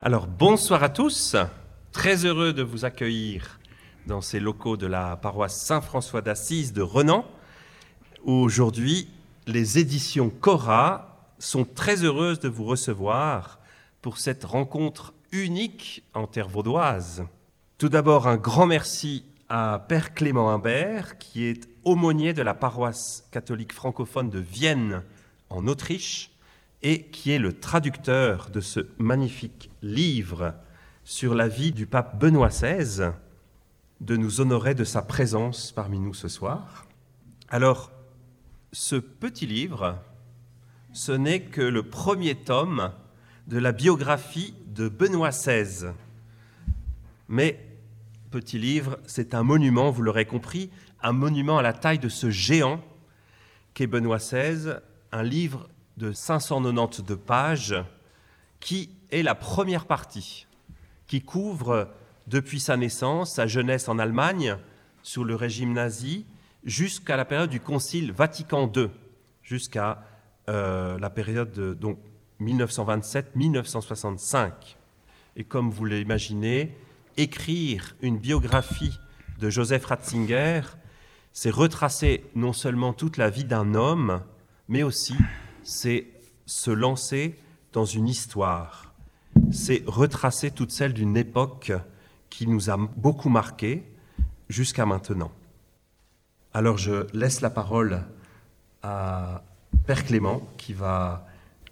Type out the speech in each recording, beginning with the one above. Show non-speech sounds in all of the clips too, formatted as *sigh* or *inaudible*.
Alors bonsoir à tous, très heureux de vous accueillir dans ces locaux de la paroisse Saint-François d'Assise de Renan. Aujourd'hui, les éditions Cora sont très heureuses de vous recevoir pour cette rencontre unique en terre vaudoise. Tout d'abord, un grand merci à Père Clément Imbert, qui est aumônier de la paroisse catholique francophone de Vienne en Autriche et qui est le traducteur de ce magnifique livre sur la vie du pape Benoît XVI, de nous honorer de sa présence parmi nous ce soir. Alors, ce petit livre, ce n'est que le premier tome de la biographie de Benoît XVI. Mais, petit livre, c'est un monument, vous l'aurez compris, un monument à la taille de ce géant qu'est Benoît XVI, un livre de 592 pages qui est la première partie, qui couvre depuis sa naissance, sa jeunesse en Allemagne, sous le régime nazi, jusqu'à la période du Concile Vatican II, jusqu'à euh, la période de 1927-1965. Et comme vous l'imaginez, écrire une biographie de Joseph Ratzinger, c'est retracer non seulement toute la vie d'un homme, mais aussi c'est se lancer dans une histoire, c'est retracer toute celle d'une époque qui nous a beaucoup marqué jusqu'à maintenant. Alors je laisse la parole à Père Clément qui va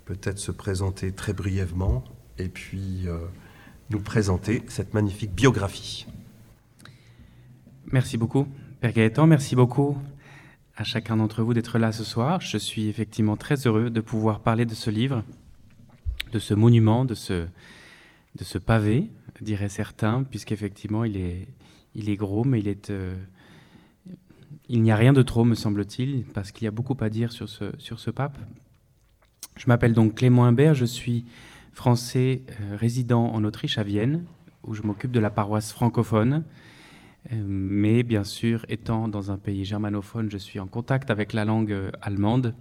peut-être se présenter très brièvement et puis euh, nous présenter cette magnifique biographie. Merci beaucoup, Père Gaëtan, merci beaucoup à chacun d'entre vous d'être là ce soir. Je suis effectivement très heureux de pouvoir parler de ce livre, de ce monument, de ce, de ce pavé, diraient certains, puisqu'effectivement il est, il est gros, mais il est... Euh, il n'y a rien de trop, me semble-t-il, parce qu'il y a beaucoup à dire sur ce, sur ce pape. Je m'appelle donc Clément Imbert, je suis français euh, résident en Autriche, à Vienne, où je m'occupe de la paroisse francophone. Euh, mais bien sûr, étant dans un pays germanophone, je suis en contact avec la langue euh, allemande.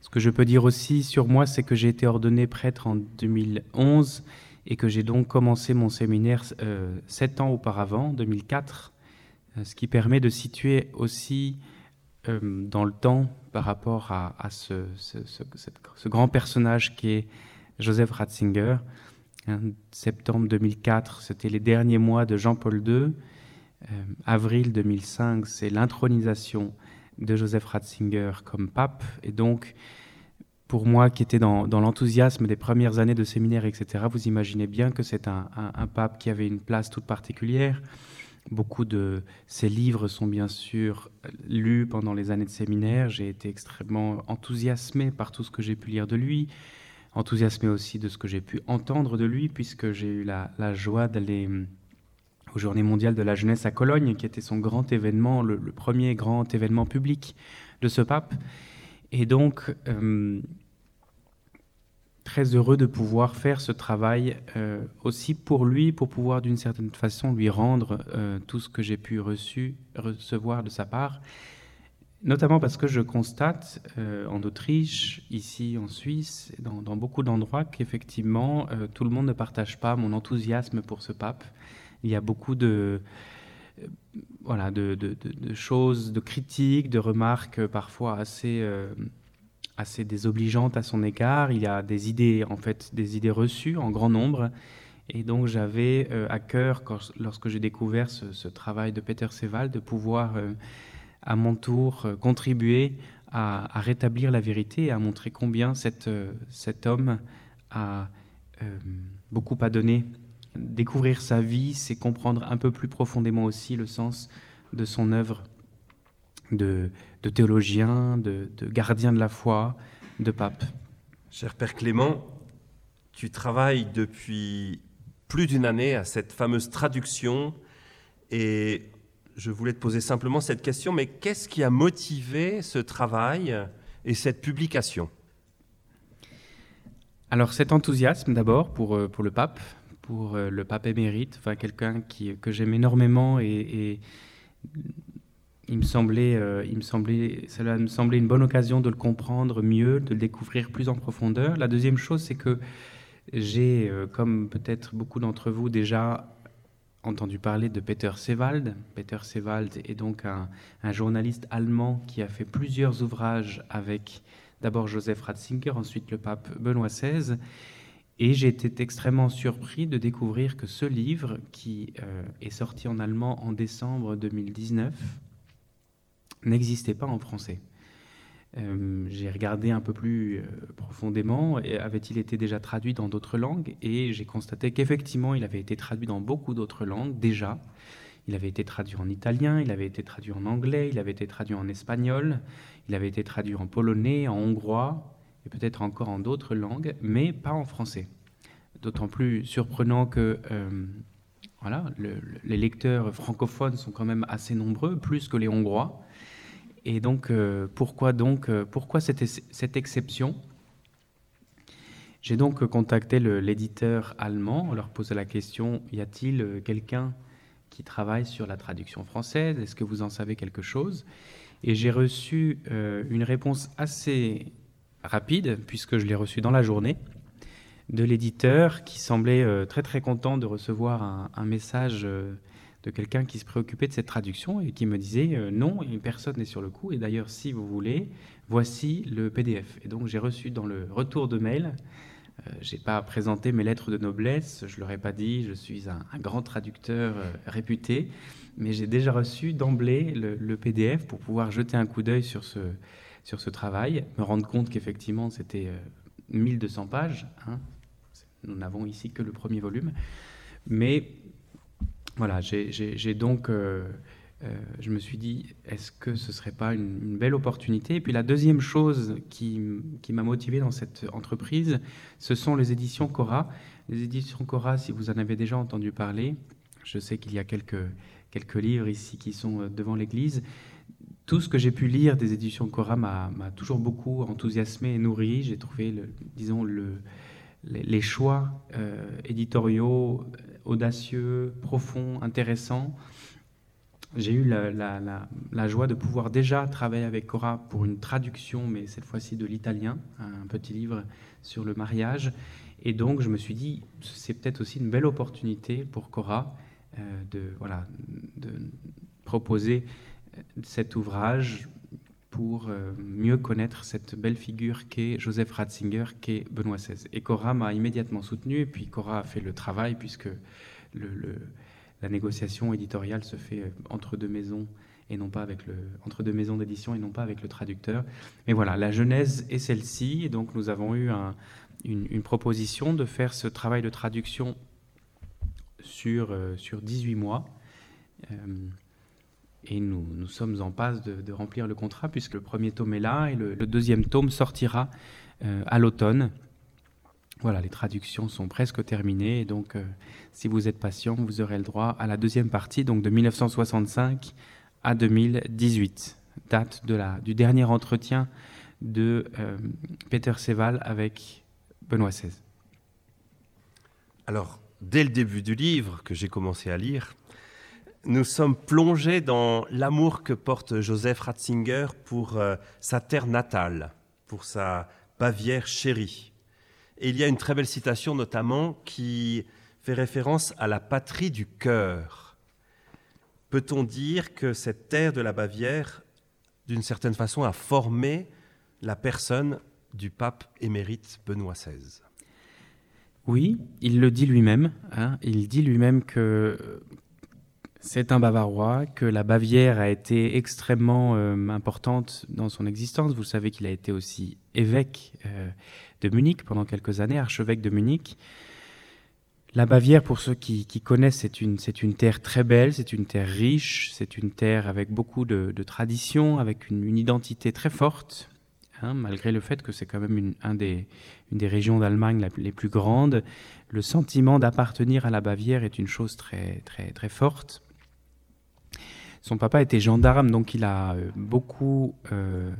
Ce que je peux dire aussi sur moi, c'est que j'ai été ordonné prêtre en 2011 et que j'ai donc commencé mon séminaire euh, sept ans auparavant, 2004, ce qui permet de situer aussi dans le temps par rapport à, ce, ce, grand personnage qui est Joseph Ratzinger. Septembre 2004, c'était les derniers mois de Jean-Paul II. Euh, avril 2005, c'est l'intronisation de Joseph Ratzinger comme pape. Et donc, pour moi qui étais dans, l'enthousiasme des premières années de séminaire, etc., vous imaginez bien que c'est un, pape qui avait une place toute particulière. Beaucoup de ses livres sont bien sûr lus pendant les années de séminaire. J'ai été extrêmement enthousiasmé par tout ce que j'ai pu lire de lui enthousiasmé aussi de ce que j'ai pu entendre de lui, puisque j'ai eu la, joie d'aller hum, aux Journées mondiales de la jeunesse à Cologne, qui était son grand événement, le, premier grand événement public de ce pape. Et donc, hum, très heureux de pouvoir faire ce travail euh, aussi pour lui, pour pouvoir d'une certaine façon lui rendre euh, tout ce que j'ai pu recevoir de sa part Notamment parce que je constate euh, en Autriche, ici en Suisse, dans, beaucoup d'endroits, qu'effectivement, euh, tout le monde ne partage pas mon enthousiasme pour ce pape. Il y a beaucoup de, euh, voilà, de, choses, de critiques, de remarques parfois assez, assez désobligeantes à son égard. Il y a des idées, en fait, des idées reçues en grand nombre. Et donc j'avais à cœur, lorsque j'ai découvert ce, ce, travail de Peter Seval, de pouvoir à mon tour euh, contribuer à, rétablir la vérité et à montrer combien cet, euh, cet homme a euh, beaucoup à donner. Découvrir sa vie, c'est comprendre un peu plus profondément aussi le sens de son œuvre de, théologien, de, de gardien de la foi, de pape. Cher Père Clément, tu travailles depuis plus d'une année à cette fameuse traduction et je voulais te poser simplement cette question, mais qu'est-ce qui a motivé ce travail et cette publication? Alors cet enthousiasme d'abord pour, euh, pour le pape, pour euh, le pape émérite, enfin quelqu'un que j'aime énormément et, il me semblait, euh, il me semblait, cela me semblait une bonne occasion de le comprendre mieux, de le découvrir plus en profondeur. La deuxième chose, c'est que J'ai, comme peut-être beaucoup d'entre vous, déjà entendu parler de Peter Sewald. Peter Sewald est donc un, journaliste allemand qui a fait plusieurs ouvrages avec d'abord Joseph Ratzinger, ensuite le pape Benoît XVI. Et j'ai été extrêmement surpris de découvrir que ce livre, qui euh, est sorti en allemand en décembre 2019, n'existait pas en français. Euh, j'ai regardé un peu plus euh, profondément, avait-il été déjà traduit dans d'autres langues Et j'ai constaté qu'effectivement, il avait été traduit dans beaucoup d'autres langues déjà. Il avait été traduit en italien, il avait été traduit en anglais, il avait été traduit en espagnol, il avait été traduit en polonais, en hongrois, et peut-être encore en d'autres langues, mais pas en français. D'autant plus surprenant que euh, voilà, les lecteurs francophones sont quand même assez nombreux, plus que les Hongrois. Et donc, euh, pourquoi donc, euh, pourquoi cette, exception? J'ai donc contacté l'éditeur allemand, en leur posant la question y a-t-il euh, quelqu'un qui travaille sur la traduction française? Est-ce que vous en savez quelque chose? Et j'ai reçu une réponse assez rapide, puisque je l'ai reçue dans la journée, de l'éditeur qui semblait très très content de recevoir un, un message de quelqu'un qui se préoccupait de cette traduction et qui me disait euh, non, personne n'est sur le coup. Et d'ailleurs, si vous voulez, voici le PDF. Et donc j'ai reçu dans le retour de mail, euh, j'ai pas présenté mes lettres de noblesse, je leur ai pas dit je suis un, grand traducteur euh, réputé, mais j'ai déjà reçu d'emblée le, PDF pour pouvoir jeter un coup d'œil sur ce, sur ce travail, me rendre compte qu'effectivement c'était 1200 pages. Hein. Nous n'avons ici que le premier volume. Mais voilà, j'ai donc, euh, euh, je me suis dit, est-ce que ce serait pas une, belle opportunité? Et puis la deuxième chose qui, m'a motivé dans cette entreprise, ce sont les éditions Cora. Les éditions Cora, si vous en avez déjà entendu parler, je sais qu'il y a quelques, quelques livres ici qui sont euh, devant l'église. Tout ce que j'ai pu lire des éditions Cora m'a toujours beaucoup enthousiasmé et nourri. J'ai trouvé, disons, le, les, choix éditoriaux audacieux, profond, intéressant. J'ai eu la, joie de pouvoir déjà travailler avec Cora pour une traduction, mais cette fois-ci de l'italien, un petit livre sur le mariage. Et donc, je me suis dit, c'est peut-être aussi une belle opportunité pour Cora euh, de, voilà, de proposer euh, cet ouvrage pour euh, mieux connaître cette belle figure qu'est Joseph Ratzinger, qu'est Benoît XVI. Et Cora m'a immédiatement soutenu, et puis Cora a fait le travail, puisque la négociation éditoriale se fait euh, entre deux maisons et non pas avec entre deux maisons d'édition et non pas avec le traducteur. Mais voilà, la genèse est celle-ci, et donc nous avons eu une, proposition de faire ce travail de traduction sur, euh, sur 18 mois. Et nous, nous sommes en passe de, remplir le contrat puisque le premier tome est là et le, deuxième tome sortira euh, à l'automne. Voilà, les traductions sont presque terminées. Et donc, euh, si vous êtes patient, vous aurez le droit à la deuxième partie, donc de 1965 à 2018, date de la, du dernier entretien de euh, Peter Seval avec Benoît XVI. Alors, dès le début du livre que j'ai commencé à lire, nous sommes plongés dans l'amour que porte Joseph Ratzinger pour euh, sa terre natale, pour sa Bavière chérie. Et il y a une très belle citation notamment qui fait référence à la patrie du cœur. Peut-on dire que cette terre de la Bavière, d'une certaine façon, a formé la personne du pape émérite Benoît XVI Oui, il le dit lui-même. Hein. il dit lui-même que c'est un Bavarois, que la Bavière a été extrêmement euh, importante dans son existence. Vous savez qu'il a été aussi évêque euh, de Munich pendant quelques années, archevêque de Munich. La Bavière, pour ceux qui, connaissent, c'est une, terre très belle, c'est une terre riche, c'est une terre avec beaucoup de, traditions, avec une, identité très forte, hein, malgré le fait que c'est quand même une, un des, une régions d'Allemagne les plus grandes. Le sentiment d'appartenir à la Bavière est une chose très forte. Son papa était gendarme, donc il a euh, beaucoup euh,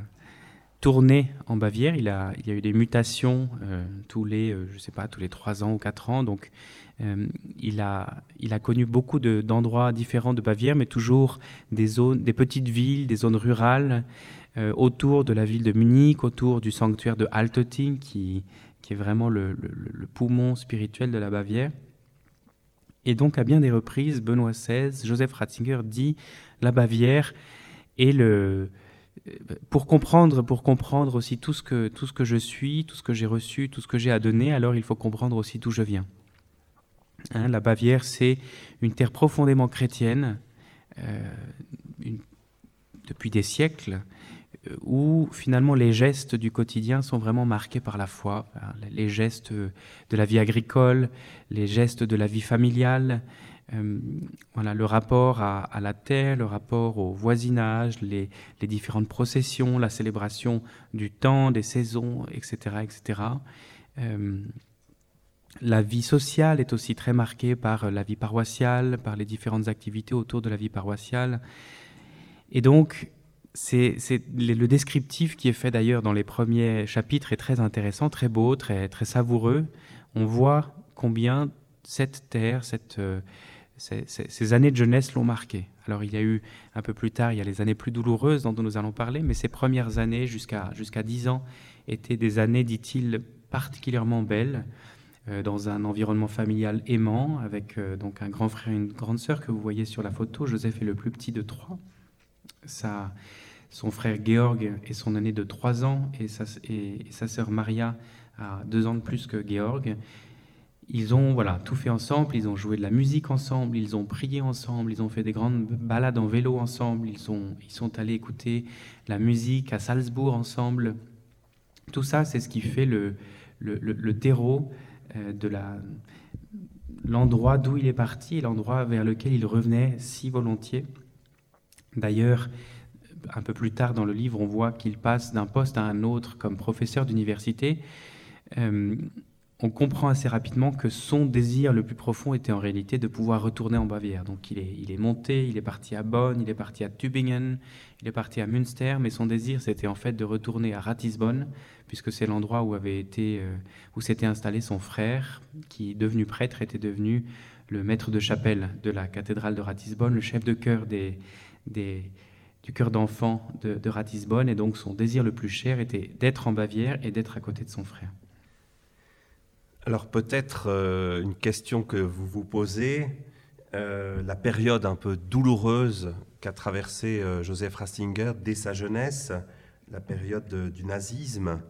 tourné en Bavière. Il a, il y a eu des mutations euh, tous les, je sais pas, tous les trois ans ou quatre ans. Donc, il, a, il a connu beaucoup d'endroits différents de Bavière, mais toujours des zones, des petites villes, des zones rurales autour de la ville de Munich, autour du sanctuaire de Altötting, qui, qui est vraiment le, poumon spirituel de la Bavière. Et donc, à bien des reprises, Benoît XVI, Joseph Ratzinger dit la Bavière est le. Pour comprendre, pour comprendre aussi tout ce, que, je suis, tout ce que j'ai reçu, tout ce que j'ai à donner, alors il faut comprendre aussi d'où je viens. Hein, la Bavière, c'est une terre profondément chrétienne, euh, depuis des siècles, euh, où finalement les gestes du quotidien sont vraiment marqués par la foi, hein, les gestes de la vie agricole, les gestes de la vie familiale, euh, voilà, le rapport à, la terre, le rapport au voisinage, les, différentes processions, la célébration du temps, des saisons, etc. etc. Euh, la vie sociale est aussi très marquée par la vie paroissiale, par les différentes activités autour de la vie paroissiale. Et donc, c'est le descriptif qui est fait d'ailleurs dans les premiers chapitres est très intéressant, très beau, très, savoureux. On voit combien cette terre, euh, ces, années de jeunesse l'ont marqué. Alors il y a eu un peu plus tard, il y a les années plus douloureuses dont nous allons parler, mais ces premières années jusqu'à jusqu'à 10 ans étaient des années, dit-il, particulièrement belles, euh, dans un environnement familial aimant, avec euh, donc un grand frère et une grande sœur que vous voyez sur la photo. Joseph est le plus petit de trois. Sa, son frère Georg est son aîné de trois ans et sa, et, sœur Maria a deux ans de plus que Georg. Ils ont voilà, tout fait ensemble, ils ont joué de la musique ensemble, ils ont prié ensemble, ils ont fait des grandes balades en vélo ensemble, ils sont, allés écouter la musique à Salzbourg ensemble. Tout ça, c'est ce qui fait le, terreau euh, de l'endroit d'où il est parti et l'endroit vers lequel il revenait si volontiers. D'ailleurs, un peu plus tard dans le livre, on voit qu'il passe d'un poste à un autre comme professeur d'université. Euh, on comprend assez rapidement que son désir le plus profond était en réalité de pouvoir retourner en Bavière. Donc il est, monté, il est parti à Bonn, il est parti à Tübingen, il est parti à Münster, mais son désir c'était en fait de retourner à Ratisbonne, puisque c'est l'endroit où avait été, euh, où s'était installé son frère, qui devenu prêtre était devenu le maître de chapelle de la cathédrale de Ratisbonne, le chef de chœur des, du chœur d'enfants de, de Ratisbonne, et donc son désir le plus cher était d'être en Bavière et d'être à côté de son frère. Alors peut-être euh, une question que vous vous posez, euh, la période un peu douloureuse qu'a traversée euh, Joseph Ratzinger dès sa jeunesse, la période du nazisme.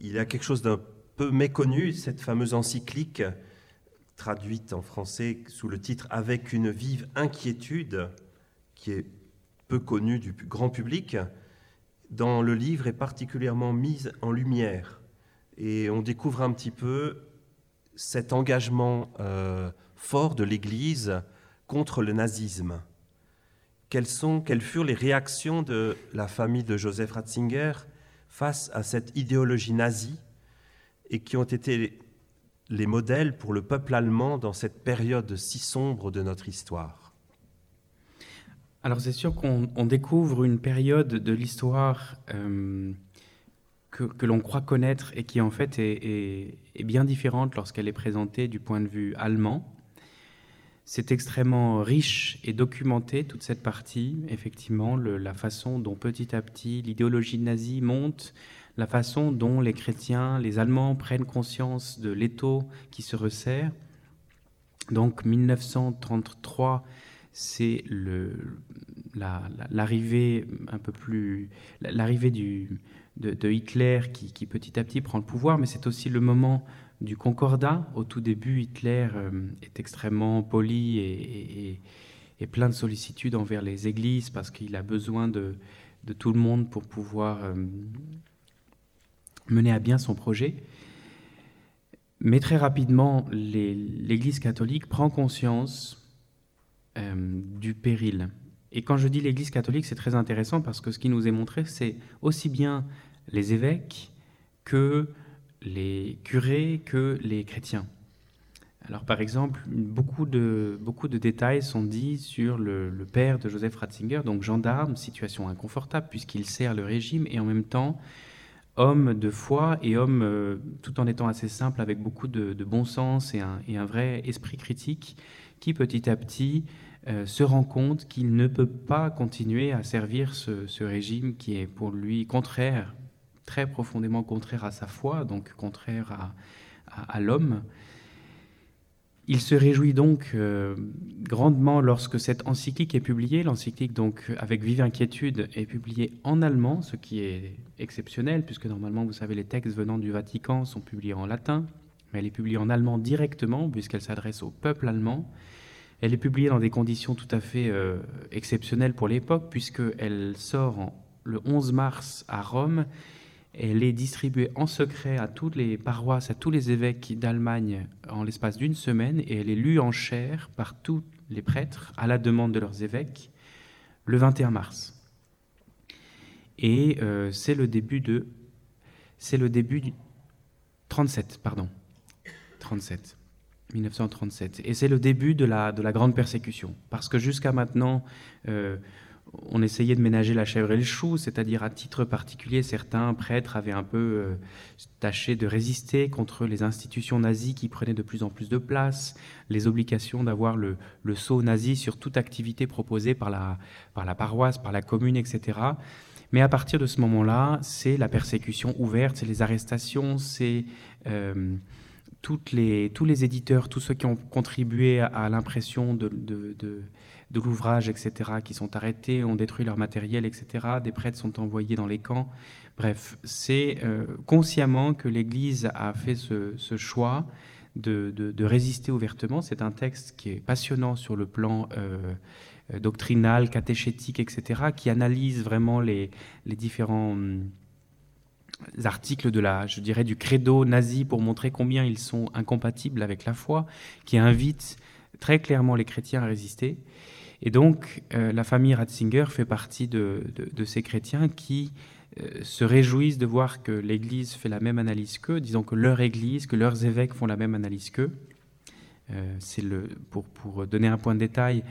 Il y a quelque chose d'un peu méconnu, cette fameuse encyclique traduite en français sous le titre Avec une vive inquiétude, qui est peu connue du grand public, dans le livre est particulièrement mise en lumière. Et on découvre un petit peu cet engagement euh, fort de l'Église contre le nazisme quelles, sont, quelles furent les réactions de la famille de Joseph Ratzinger face à cette idéologie nazie et qui ont été les modèles pour le peuple allemand dans cette période si sombre de notre histoire? Alors c'est sûr qu'on découvre une période de l'histoire euh, que, l'on croit connaître et qui en fait est, bien différente lorsqu'elle est présentée du point de vue allemand. C'est extrêmement riche et documenté, toute cette partie, effectivement, la façon dont petit à petit l'idéologie nazie monte, la façon dont les chrétiens, les Allemands prennent conscience de l'étau qui se resserre. Donc 1933, c'est l'arrivée un peu plus l'arrivée du, de, Hitler qui, petit à petit prend le pouvoir, mais c'est aussi le moment du concordat. Au tout début, Hitler euh, est extrêmement poli et, plein de sollicitude envers les églises parce qu'il a besoin de, tout le monde pour pouvoir euh, mener à bien son projet. Mais très rapidement, l'Église catholique prend conscience du péril et quand je dis l'Église catholique, c'est très intéressant parce que ce qui nous est montré, c'est aussi bien les évêques que les curés, que les chrétiens. Alors par exemple, beaucoup de, beaucoup de détails sont dits sur le, père de Joseph Ratzinger, donc gendarme, situation inconfortable puisqu'il sert le régime et en même temps homme de foi et homme euh, tout en étant assez simple avec beaucoup de, bon sens et un, vrai esprit critique qui petit à petit euh, se rend compte qu'il ne peut pas continuer à servir ce, régime qui est pour lui contraire très profondément contraire à sa foi, donc contraire à, l'homme. Il se réjouit donc euh, grandement lorsque cette encyclique est publiée. L'encyclique, donc, avec vive inquiétude, est publiée en allemand, ce qui est exceptionnel, puisque normalement, vous savez, les textes venant du Vatican sont publiés en latin, mais elle est publiée en allemand directement, puisqu'elle s'adresse au peuple allemand. Elle est publiée dans des conditions tout à fait euh, exceptionnelles pour l'époque, puisqu'elle sort le 11 mars à Rome. Elle est distribuée en secret à toutes les paroisses, à tous les évêques d'Allemagne en l'espace d'une semaine, et elle est lue en chair par tous les prêtres à la demande de leurs évêques le 21 mars. Et euh, c'est le début de, c'est le début du 37, pardon, 37. 1937. Et c'est le début de la, de la grande persécution. Parce que jusqu'à maintenant, euh, on essayait de ménager la chèvre et le chou, c'est-à-dire à titre particulier, certains prêtres avaient un peu euh, tâché de résister contre les institutions nazies qui prenaient de plus en plus de place, les obligations d'avoir le, le sceau nazi sur toute activité proposée par la, par la paroisse, par la commune, etc. Mais à partir de ce moment-là, c'est la persécution ouverte, c'est les arrestations, c'est... Euh, toutes les, tous les éditeurs, tous ceux qui ont contribué à, l'impression de, de, de, l'ouvrage, etc., qui sont arrêtés, ont détruit leur matériel, etc., des prêtres sont envoyés dans les camps. Bref, c'est euh, consciemment que l'Église a fait ce, ce choix de, résister ouvertement. C'est un texte qui est passionnant sur le plan euh, doctrinal, catéchétique, etc., qui analyse vraiment les, les différents... Articles de la, je dirais, du credo nazi pour montrer combien ils sont incompatibles avec la foi, qui invitent très clairement les chrétiens à résister. Et donc, euh, la famille Ratzinger fait partie de, ces chrétiens qui euh, se réjouissent de voir que l'Église fait la même analyse qu'eux, disons que leur Église, que leurs évêques font la même analyse qu'eux. Euh, pour, pour, donner un point de détail,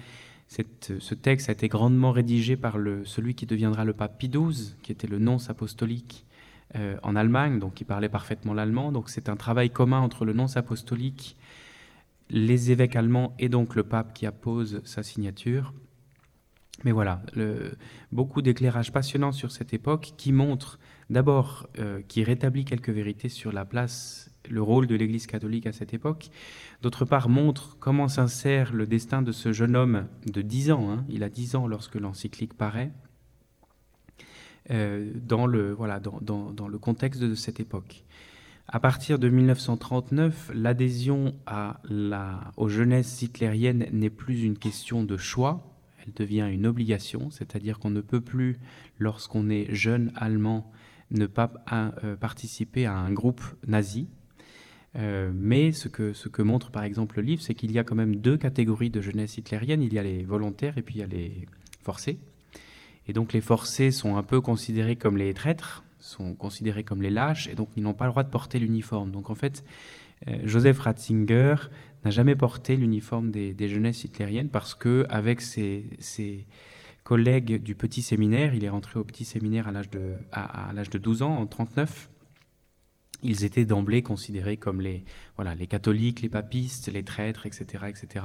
ce texte a été grandement rédigé par le, celui qui deviendra le pape Pie XII, qui était le nonce apostolique euh, en Allemagne, donc il parlait parfaitement l'allemand. Donc c'est un travail commun entre le nonce apostolique, les évêques allemands et donc le pape qui appose sa signature. Mais voilà, beaucoup d'éclairages passionnants sur cette époque qui montrent d'abord, euh, qui rétablit quelques vérités sur la place, le rôle de l'Église catholique à cette époque. D'autre part, montre comment s'insère le destin de ce jeune homme de 10 ans. Hein. il a 10 ans lorsque l'encyclique paraît. Euh, dans, le, voilà, dans, dans, le contexte de cette époque. À partir de 1939, l'adhésion à la, aux jeunesses hitlériennes n'est plus une question de choix, elle devient une obligation, c'est-à-dire qu'on ne peut plus, lorsqu'on est jeune allemand, ne pas euh, participer à un groupe nazi. Euh, mais ce que, ce que montre par exemple le livre, c'est qu'il y a quand même deux catégories de jeunesse hitlérienne. Il y a les volontaires et puis il y a les forcés. Et donc les forcés sont un peu considérés comme les traîtres, sont considérés comme les lâches, et donc ils n'ont pas le droit de porter l'uniforme. Donc en fait, euh, Joseph Ratzinger n'a jamais porté l'uniforme des, jeunesses hitlériennes parce que avec ses, collègues du petit séminaire, il est rentré au petit séminaire à l'âge de, à, l'âge de 12 ans, en 39, ils étaient d'emblée considérés comme les, voilà, les catholiques, les papistes, les traîtres, etc. etc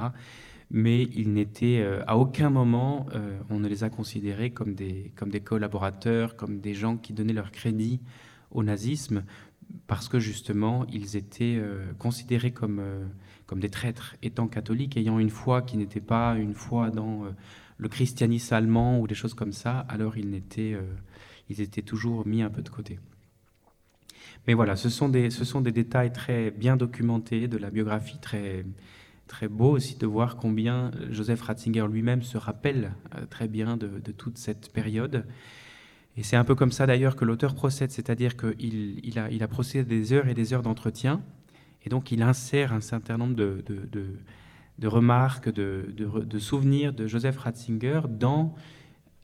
mais ils n'étaient euh, à aucun moment, euh, on ne les a considérés comme des, comme des collaborateurs, comme des gens qui donnaient leur crédit au nazisme, parce que justement, ils étaient euh, considérés comme, comme des traîtres, étant catholiques, ayant une foi qui n'était pas une foi dans le christianisme allemand ou des choses comme ça, alors ils, étaient, ils étaient toujours mis un peu de côté. Mais voilà, ce sont, des, ce sont des détails très bien documentés de la biographie, très, très beau aussi de voir combien Joseph Ratzinger lui-même se rappelle euh, très bien de, toute cette période. Et c'est un peu comme ça d'ailleurs que l'auteur procède, c'est-à-dire qu'il il a, procédé des heures et des heures d'entretien, et donc il insère un certain nombre de, remarques, de, souvenirs de Joseph Ratzinger dans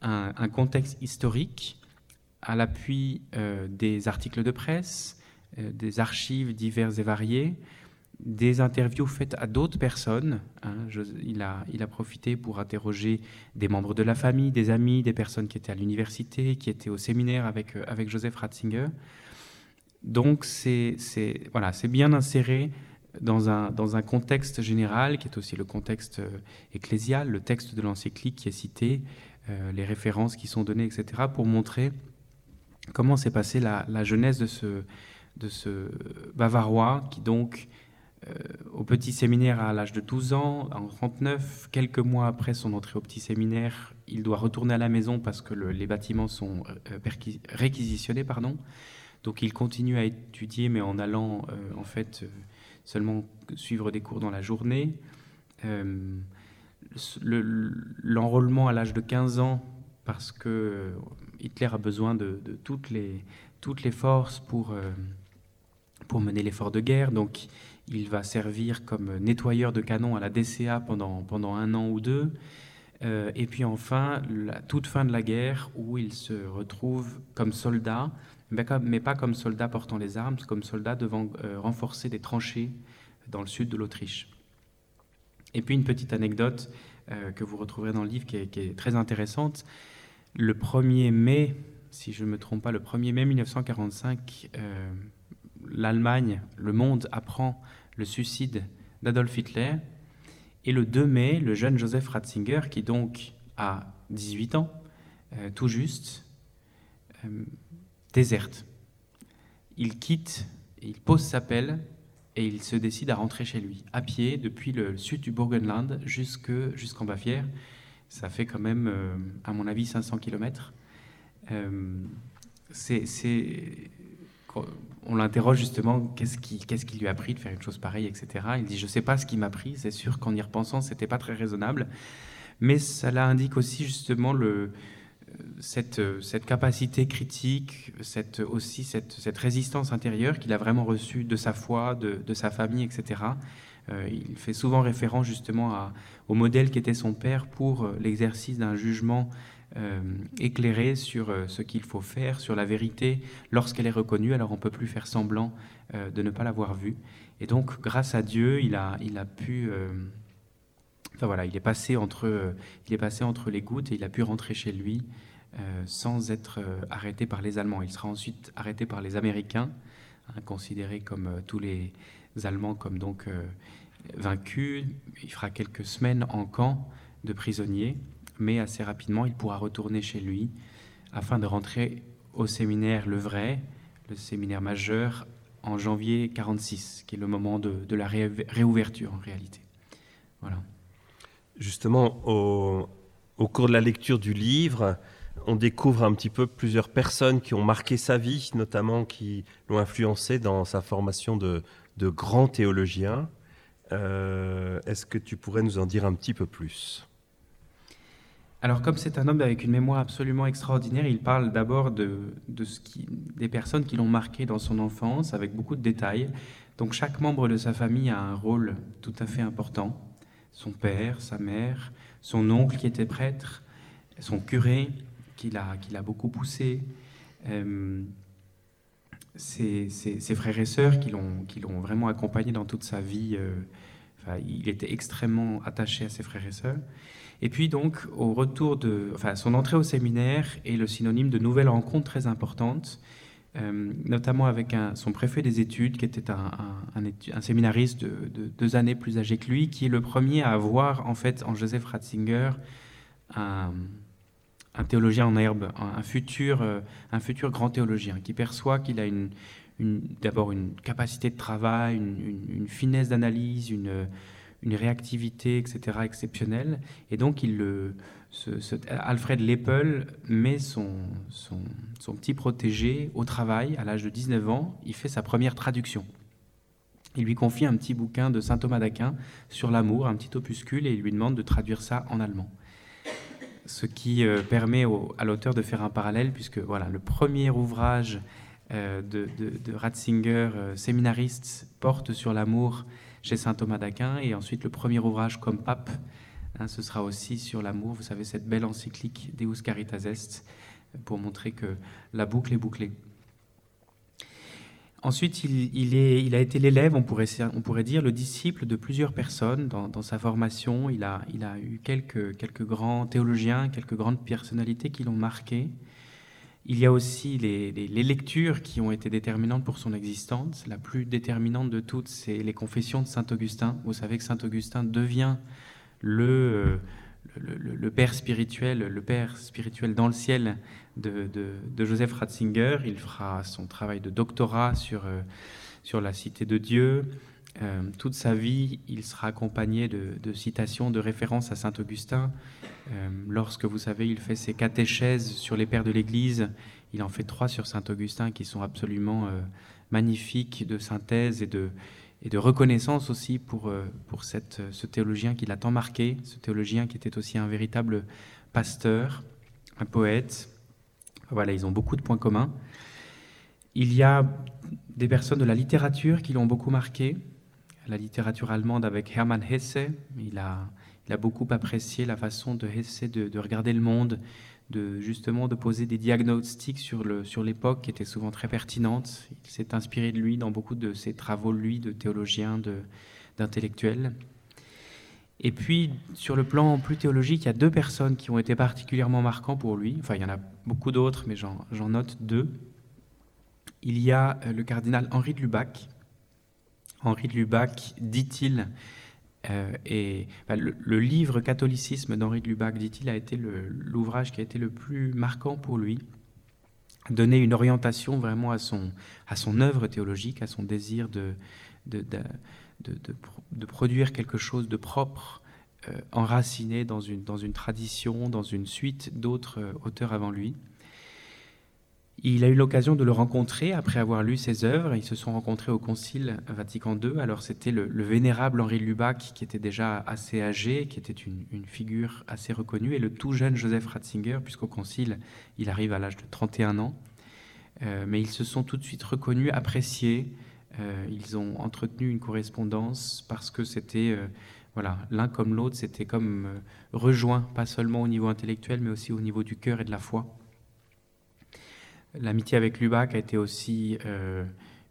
un, contexte historique, à l'appui euh, des articles de presse, euh, des archives diverses et variées, des interviews faites à d'autres personnes. Hein. il, a, il a profité pour interroger des membres de la famille, des amis, des personnes qui étaient à l'université, qui étaient au séminaire avec, euh, avec Joseph Ratzinger. Donc c'est voilà, bien inséré dans un, dans un contexte général qui est aussi le contexte euh, ecclésial, le texte de l'encyclique qui est cité, euh, les références qui sont données, etc., pour montrer comment s'est passée la, jeunesse de ce, de ce Bavarois qui donc, au petit séminaire à l'âge de 12 ans, en 39, quelques mois après son entrée au petit séminaire, il doit retourner à la maison parce que les bâtiments sont euh, réquisitionnés. Pardon. Donc il continue à étudier, mais en allant euh, en fait seulement suivre des cours dans la journée. L'enrôlement à l'âge de 15 ans, parce que Hitler a besoin de, toutes, les, toutes les forces pour, euh, pour mener l'effort de guerre. Donc il va servir comme nettoyeur de canon à la DCA pendant, pendant un an ou deux. Euh, et puis enfin, la toute fin de la guerre, où il se retrouve comme soldat, mais, pas comme soldat portant les armes, comme soldat devant euh, renforcer des tranchées dans le sud de l'Autriche. Et puis une petite anecdote que vous retrouverez dans le livre qui est, qui est très intéressante le 1er mai, si je ne me trompe pas, le 1er mai 1945, euh, l'Allemagne, le monde apprend le suicide d'Adolf Hitler. Et le 2 mai, le jeune Joseph Ratzinger, qui donc a 18 ans, euh, tout juste, euh, déserte. Il quitte, il pose sa pelle et il se décide à rentrer chez lui, à pied, depuis le sud du Burgenland jusqu'en Bavière ça fait quand même, euh, à mon avis, 500 km. Euh, on l'interroge justement, qu'est-ce qui, lui a pris de faire une chose pareille, etc. Il dit, je ne sais pas ce qui m'a pris, c'est sûr qu'en y repensant, c'était pas très raisonnable, mais cela indique aussi justement cette, capacité critique, cette, aussi cette, résistance intérieure qu'il a vraiment reçue de sa foi, de, de sa famille, etc. Euh, il fait souvent référence justement au modèle qu'était son père pour euh, l'exercice d'un jugement euh, éclairé sur ce qu'il faut faire, sur la vérité lorsqu'elle est reconnue. Alors on ne peut plus faire semblant de ne pas l'avoir vue. Et donc, grâce à Dieu, il a, il a pu... enfin voilà, il est, passé entre, il est passé entre les gouttes et il a pu rentrer chez lui sans être arrêté par les Allemands. Il sera ensuite arrêté par les Américains, hein, considérés comme tous les Allemands comme donc euh, vaincus. Il fera quelques semaines en camp de prisonniers, mais assez rapidement, il pourra retourner chez lui afin de rentrer au séminaire Le Vrai, le séminaire majeur, en janvier 46, qui est le moment de, la réouverture en réalité. Voilà. Justement, au, cours de la lecture du livre, on découvre un petit peu plusieurs personnes qui ont marqué sa vie, notamment qui l'ont influencé dans sa formation de, de grands théologiens. Euh, est-ce que tu pourrais nous en dire un petit peu plus? Alors comme c'est un homme avec une mémoire absolument extraordinaire, il parle d'abord de, des personnes qui l'ont marqué dans son enfance avec beaucoup de détails. Donc chaque membre de sa famille a un rôle tout à fait important. Son père, sa mère, son oncle qui était prêtre, son curé qui l'a, beaucoup poussé, euh, ses, frères et sœurs qui l'ont, vraiment accompagné dans toute sa vie. Euh, il était extrêmement attaché à ses frères et sœurs. Et puis donc, au retour de, enfin, son entrée au séminaire est le synonyme de nouvelles rencontres très importantes, euh, notamment avec son préfet des études, qui était un, séminariste de, de, deux années plus âgé que lui, qui est le premier à avoir en fait en Joseph Ratzinger un, théologien en herbe, un futur, euh, un futur grand théologien qui perçoit qu'il a d'abord une capacité de travail, une, finesse d'analyse, une, une, réactivité, etc., exceptionnelle. Et donc, Alfred Lepel met son, petit protégé au travail à l'âge de 19 ans. Il fait sa première traduction. Il lui confie un petit bouquin de saint Thomas d'Aquin sur l'amour, un petit opuscule, et il lui demande de traduire ça en allemand ce qui euh, permet à l'auteur de faire un parallèle, puisque voilà, le premier ouvrage euh, de, Ratzinger, euh, séminariste, porte sur l'amour chez saint Thomas d'Aquin, et ensuite le premier ouvrage comme pape, hein, ce sera aussi sur l'amour. Vous savez, cette belle encyclique Deus Caritas Est, pour montrer que la boucle est bouclée. Ensuite, il, a été l'élève, on pourrait, dire, le disciple de plusieurs personnes dans, sa formation. Il a, eu quelques, grands théologiens, quelques grandes personnalités qui l'ont marqué. Il y a aussi les, lectures qui ont été déterminantes pour son existence. La plus déterminante de toutes, c'est les confessions de Saint Augustin. Vous savez que Saint Augustin devient le, le, père spirituel, le père spirituel dans le ciel de, Joseph Ratzinger. Il fera son travail de doctorat sur, euh, sur la cité de Dieu. Euh, toute sa vie, il sera accompagné de, citations, de références à Saint Augustin. Euh, lorsque, vous savez, il fait ses catéchèses sur les pères de l'Église, il en fait trois sur Saint Augustin qui sont absolument magnifiques de synthèse et de, et de reconnaissance aussi pour, euh, pour cette, ce théologien qui l'a tant marqué, ce théologien qui était aussi un véritable pasteur, un poète. Voilà, ils ont beaucoup de points communs. Il y a des personnes de la littérature qui l'ont beaucoup marqué. La littérature allemande avec Hermann Hesse, il a, il a beaucoup apprécié la façon de Hesse de, de regarder le monde, de justement de poser des diagnostics sur le sur l'époque qui étaient souvent très pertinentes. Il s'est inspiré de lui dans beaucoup de ses travaux, lui, de théologien, de d'intellectuel. Et puis, sur le plan plus théologique, il y a deux personnes qui ont été particulièrement marquantes pour lui. Enfin, il y en a beaucoup d'autres, mais j'en note deux. Il y a le cardinal Henri de Lubac. Henri de Lubac, dit-il, euh, et le, livre Catholicisme d'Henri de Lubac, dit-il, a été l'ouvrage qui a été le plus marquant pour lui, donner une orientation vraiment à son, à son œuvre théologique, à son désir de, de, de, de produire quelque chose de propre, euh, enraciné dans une, dans une tradition, dans une suite d'autres euh, auteurs avant lui. Il a eu l'occasion de le rencontrer après avoir lu ses œuvres. Ils se sont rencontrés au Concile Vatican II. Alors c'était le, vénérable Henri Lubac qui était déjà assez âgé, qui était une, figure assez reconnue, et le tout jeune Joseph Ratzinger, puisqu'au Concile il arrive à l'âge de 31 ans. Euh, mais ils se sont tout de suite reconnus, appréciés. Euh, ils ont entretenu une correspondance parce que c'était euh, voilà l'un comme l'autre, c'était comme rejoint, pas seulement au niveau intellectuel, mais aussi au niveau du cœur et de la foi. L'amitié avec Lubac a été aussi euh,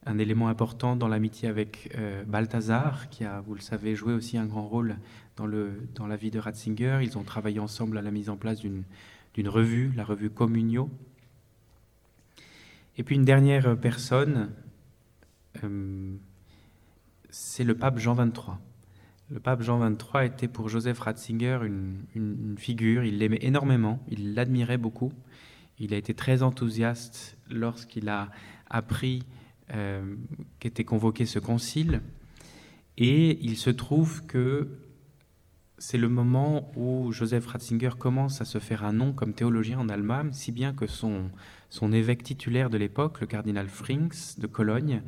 un élément important dans l'amitié avec euh, Balthazar, qui a, vous le savez, joué aussi un grand rôle dans, la vie de Ratzinger. Ils ont travaillé ensemble à la mise en place d'une revue, la revue Communio. Et puis une dernière personne, euh, c'est le pape Jean XXIII. Le pape Jean XXIII était pour Joseph Ratzinger une figure, il l'aimait énormément, il l'admirait beaucoup. Il a été très enthousiaste lorsqu'il a appris euh, qu'était convoqué ce concile. Et il se trouve que c'est le moment où Joseph Ratzinger commence à se faire un nom comme théologien en Allemagne, si bien que son, évêque titulaire de l'époque, le cardinal Frings de Cologne,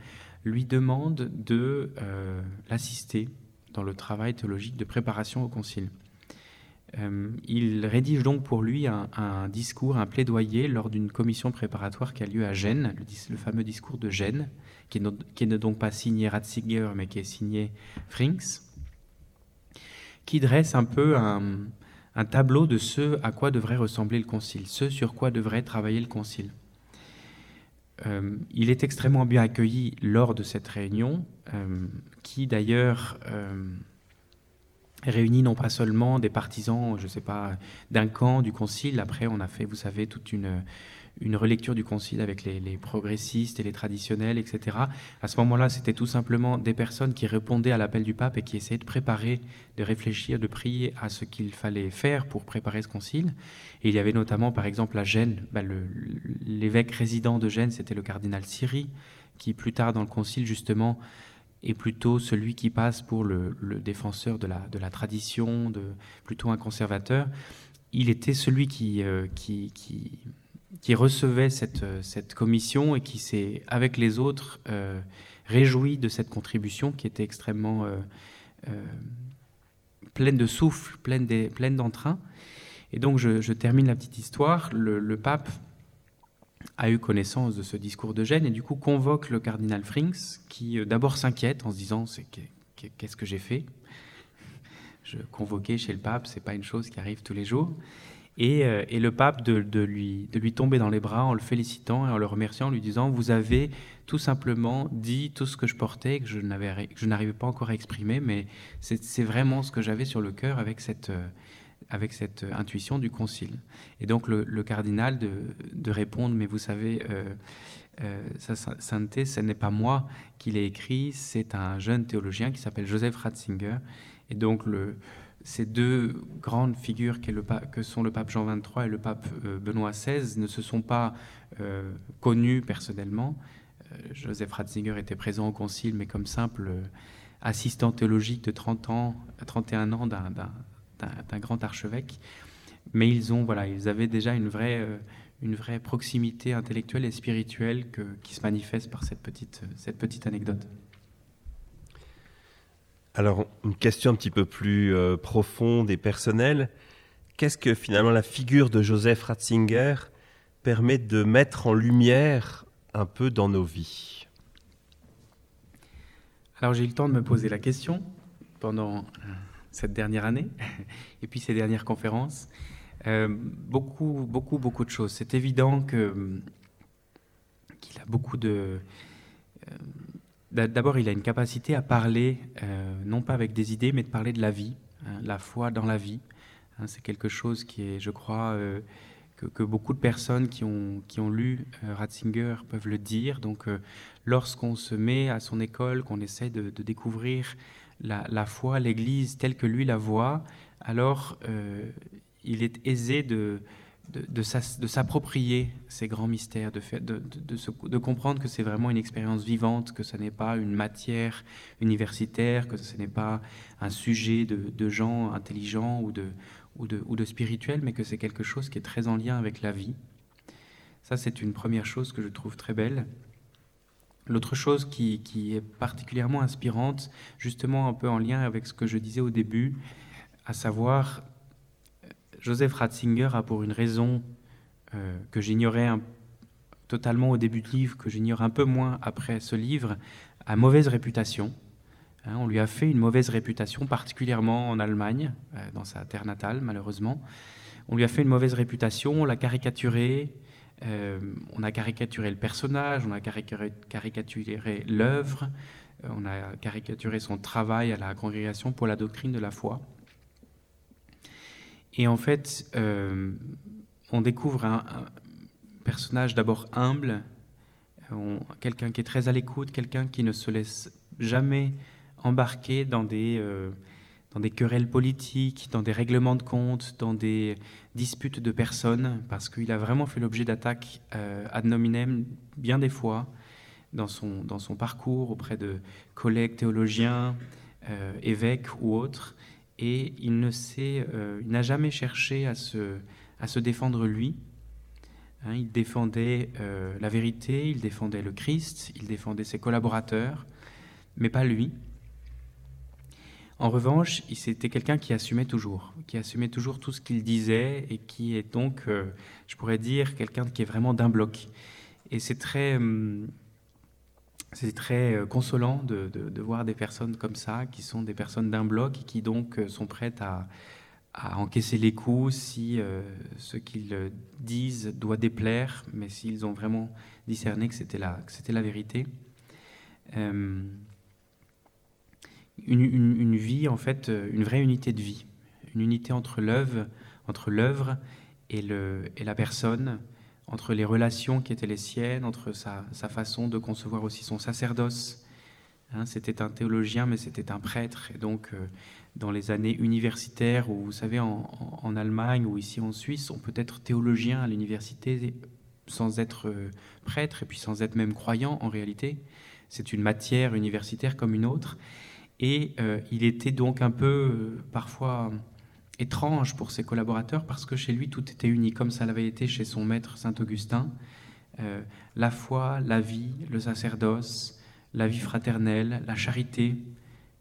lui demande de euh, l'assister dans le travail théologique de préparation au concile. Euh, il rédige donc pour lui un, discours, un plaidoyer lors d'une commission préparatoire qui a lieu à Gênes, le, fameux discours de Gênes, qui n'est donc pas signé Ratzinger, mais qui est signé Frings, qui dresse un peu un, tableau de ce à quoi devrait ressembler le concile, ce sur quoi devrait travailler le concile. Euh, il est extrêmement bien accueilli lors de cette réunion, euh, qui d'ailleurs réunis non pas seulement des partisans, je ne sais pas, d'un camp du concile. Après, on a fait, vous savez, toute une, une relecture du concile avec les, progressistes et les traditionnels, etc. À ce moment-là, c'était tout simplement des personnes qui répondaient à l'appel du pape et qui essayaient de préparer, de réfléchir, de prier à ce qu'il fallait faire pour préparer ce concile. Et il y avait notamment, par exemple, à Gênes, bah, l'évêque résident de Gênes, c'était le cardinal Siri, qui plus tard dans le concile, justement, est plutôt celui qui passe pour le, défenseur de la, tradition, de, plutôt un conservateur. Il était celui qui, euh, recevait cette, cette commission et qui s'est, avec les autres, euh, réjoui de cette contribution qui était extrêmement euh, pleine de souffle, pleine, d'entrain. Et donc, je, termine la petite histoire. Le pape a eu connaissance de ce discours de Gênes et du coup convoque le cardinal Frings, qui euh, d'abord s'inquiète en se disant qu'est-ce que j'ai fait? Je convoquais chez le pape, c'est pas une chose qui arrive tous les jours. Et, euh, le pape de, lui, de lui tomber dans les bras en le félicitant et en le remerciant, en lui disant Vous avez tout simplement dit tout ce que je portais, que je n'arrivais pas encore à exprimer, mais c'est vraiment ce que j'avais sur le cœur avec cette, euh, avec cette intuition du concile. Et donc le, cardinal de, répondre, mais vous savez, euh, euh, sa sainteté, ce n'est pas moi qui l'ai écrit, c'est un jeune théologien qui s'appelle Joseph Ratzinger. Et donc ces deux grandes figures que sont le pape Jean XXIII et le pape Benoît XVI ne se sont pas connus personnellement. Joseph Ratzinger était présent au concile, mais comme simple assistant théologique de 30 ans, 31 ans d'un grand archevêque. Mais ils, ont, voilà, ils avaient déjà une vraie une vraie proximité intellectuelle et spirituelle qui se manifeste par cette petite, cette petite anecdote. Alors, une question un petit peu plus euh, profonde et personnelle. Qu'est-ce que finalement la figure de Joseph Ratzinger permet de mettre en lumière un peu dans nos vies? Alors, j'ai eu le temps de me poser la question pendant euh, cette dernière année *laughs* et puis ces dernières conférences. Euh, beaucoup, beaucoup, beaucoup de choses. C'est évident que qu'il a beaucoup de. Euh, d'abord, il a une capacité à parler, euh, non pas avec des idées, mais de parler de la vie, hein, la foi dans la vie. Hein, c'est quelque chose qui est, je crois, que, beaucoup de personnes qui ont, qui ont lu Ratzinger peuvent le dire. Donc, lorsqu'on se met à son école, qu'on essaie de, découvrir la, foi, l'Église telle que lui la voit, alors il est aisé de, s'approprier ces grands mystères, de, de, comprendre que c'est vraiment une expérience vivante, que ce n'est pas une matière universitaire, que ce n'est pas un sujet de, gens intelligents ou de spirituels, mais que c'est quelque chose qui est très en lien avec la vie. Ça, c'est une première chose que je trouve très belle. L'autre chose qui, est particulièrement inspirante, justement un peu en lien avec ce que je disais au début, à savoir Joseph Ratzinger a pour une raison euh, que j'ignorais totalement au début du livre, que j'ignore un peu moins après ce livre, a mauvaise réputation. Hein, on lui a fait une mauvaise réputation, particulièrement en Allemagne, euh, dans sa terre natale, malheureusement. On lui a fait une mauvaise réputation, on l'a caricaturé, euh, on a caricaturé le personnage, on a caricaturé l'œuvre, on a caricaturé son travail à la congrégation pour la doctrine de la foi. Et en fait, euh, on découvre un, personnage d'abord humble, quelqu'un qui est très à l'écoute, quelqu'un qui ne se laisse jamais embarquer dans des, euh, dans des querelles politiques, dans des règlements de compte, dans des disputes de personnes, parce qu'il a vraiment fait l'objet d'attaques euh, ad nominem bien des fois dans son, dans son parcours auprès de collègues théologiens, évêques ou autres et il ne euh, n'a jamais cherché à se, à se défendre lui. Hein, il défendait euh, la vérité, il défendait le Christ, il défendait ses collaborateurs, mais pas lui. En revanche, c'était quelqu'un qui assumait toujours, qui assumait toujours tout ce qu'il disait et qui est donc, euh, je pourrais dire, quelqu'un qui est vraiment d'un bloc. Et c'est très, hum, c'est très euh, consolant de, voir des personnes comme ça, qui sont des personnes d'un bloc et qui donc euh, sont prêtes à, encaisser les coups si ce qu'ils disent doit déplaire, mais s'ils ont vraiment discerné que c'était la, la vérité. Une, vie, en fait, une vraie unité de vie, une unité entre l'œuvre, entre l'œuvre et, et la personne, entre les relations qui étaient les siennes, entre sa, façon de concevoir aussi son sacerdoce. Hein, c'était un théologien, mais c'était un prêtre. Et donc, euh, dans les années universitaires, où vous savez, en, Allemagne ou ici en Suisse, on peut être théologien à l'université sans être euh, prêtre et puis sans être même croyant en réalité. C'est une matière universitaire comme une autre. Et euh, il était donc un peu, parfois, étrange pour ses collaborateurs parce que chez lui tout était uni, comme ça l'avait été chez son maître Saint Augustin. Euh, la foi, la vie, le sacerdoce, la vie fraternelle, la charité.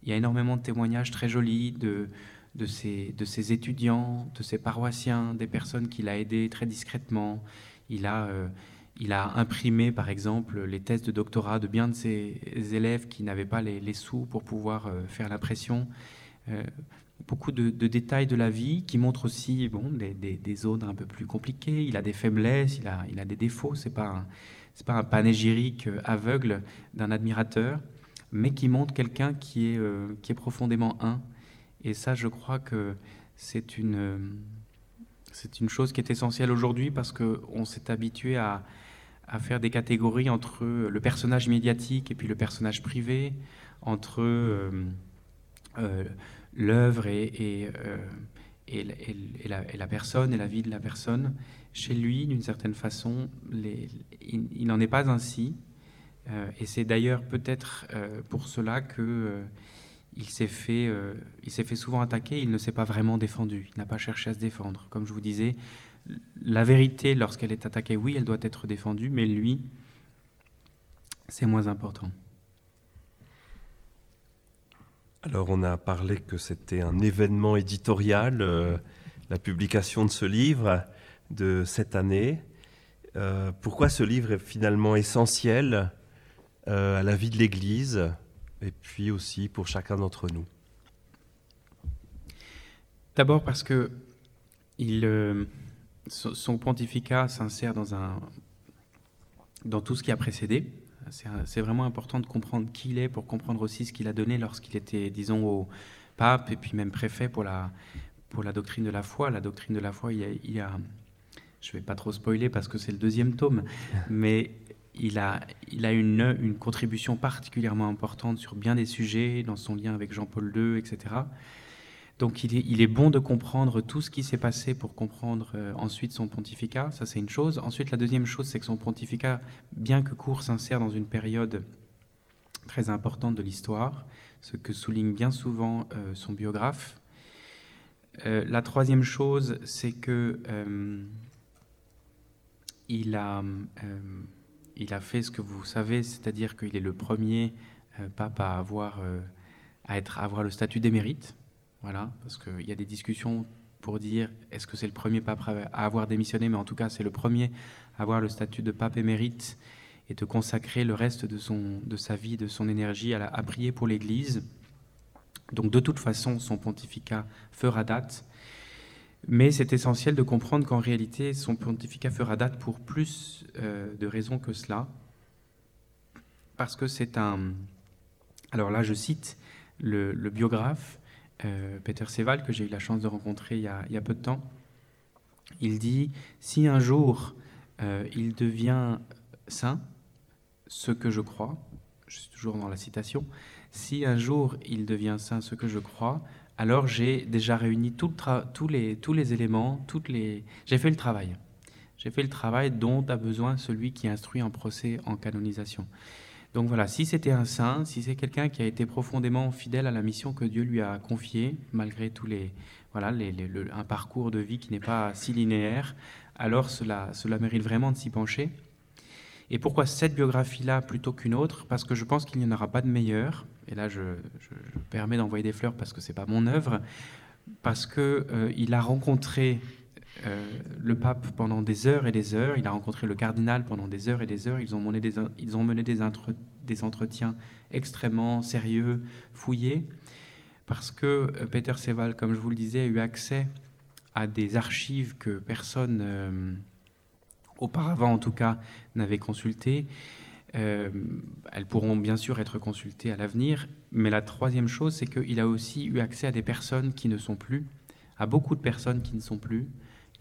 Il y a énormément de témoignages très jolis de, de, ses, de ses étudiants, de ses paroissiens, des personnes qu'il a aidées très discrètement. Il a, euh, il a imprimé, par exemple, les thèses de doctorat de bien de ses élèves qui n'avaient pas les, sous pour pouvoir euh, faire l'impression beaucoup de, détails de la vie qui montrent aussi bon, des, zones un peu plus compliquées. Il a des faiblesses, il a, il a des défauts. C'est pas pas un panégyrique aveugle d'un admirateur, mais qui montre quelqu'un qui est euh, qui est profondément un. Et ça, je crois que c'est une c'est une chose qui est essentielle aujourd'hui parce que on s'est habitué à, à faire des catégories entre le personnage médiatique et puis le personnage privé, entre euh, euh, l'œuvre et, la, personne et la vie de la personne. Chez lui, d'une certaine façon, il, n'en est pas ainsi. et c'est d'ailleurs peut-être pour cela que il s'est fait, fait souvent attaquer. Il ne s'est pas vraiment défendu. Il n'a pas cherché à se défendre. Comme je vous disais, la vérité, lorsqu'elle est attaquée, oui, elle doit être défendue, mais lui, c'est moins important. Alors on a parlé que c'était un événement éditorial, euh, la publication de ce livre de cette année. Euh, pourquoi ce livre est finalement essentiel euh, à la vie de l'Église et puis aussi pour chacun d'entre nous? D'abord parce que il, son pontificat s'insère dans, un, dans tout ce qui a précédé. C'est vraiment important de comprendre qui il est pour comprendre aussi ce qu'il a donné lorsqu'il était, disons, au pape et puis même préfet pour la, pour la doctrine de la foi. La doctrine de la foi, il y a, je ne vais pas trop spoiler parce que c'est le deuxième tome, *laughs* mais il a, il a une, une, contribution particulièrement importante sur bien des sujets, dans son lien avec Jean-Paul II, etc. Donc il est, bon de comprendre tout ce qui s'est passé pour comprendre euh, ensuite son pontificat, ça c'est une chose. Ensuite la deuxième chose c'est que son pontificat, bien que court, s'insère dans une période très importante de l'histoire, ce que souligne bien souvent euh, son biographe. Euh, la troisième chose c'est que il, a, fait ce que vous savez, c'est-à-dire qu'il est le premier pape à avoir le statut d'émérite. Voilà, parce qu'il y a des discussions pour dire est-ce que c'est le premier pape à avoir démissionné, mais en tout cas c'est le premier à avoir le statut de pape émérite et de consacrer le reste de, son, de sa vie, de son énergie à, prier pour l'Église. Donc de toute façon, son pontificat fera date. Mais c'est essentiel de comprendre qu'en réalité, son pontificat fera date pour plus euh, de raisons que cela. Parce que c'est un... Alors là, je cite le biographe. Euh, Peter Seval, que j'ai eu la chance de rencontrer il y, a, peu de temps, il dit, si un jour euh, il devient saint, ce que je crois, je suis toujours dans la citation, si un jour il devient saint, ce que je crois, alors j'ai déjà réuni tous, les, éléments, j'ai fait le travail. J'ai fait le travail dont a besoin celui qui instruit un procès en canonisation. Donc voilà, si c'était un saint, si c'est quelqu'un qui a été profondément fidèle à la mission que Dieu lui a confiée, malgré tous les voilà un parcours de vie qui n'est pas si linéaire, alors cela, cela mérite vraiment de s'y pencher. Et pourquoi cette biographie-là plutôt qu'une autre? Parce que je pense qu'il n'y en aura pas de meilleure. Et là, je, je, permets d'envoyer des fleurs parce que c'est pas mon œuvre, parce que euh, il a rencontré euh, le pape pendant des heures et des heures, il a rencontré le cardinal pendant des heures et des heures, ils ont mené des, ils ont mené des, des entretiens extrêmement sérieux, fouillés, parce que euh, Peter Seval, comme je vous le disais, a eu accès à des archives que personne, euh, auparavant en tout cas, n'avait consultées. elles pourront bien sûr être consultées à l'avenir, mais la troisième chose, c'est qu'il a aussi eu accès à des personnes qui ne sont plus, à beaucoup de personnes qui ne sont plus,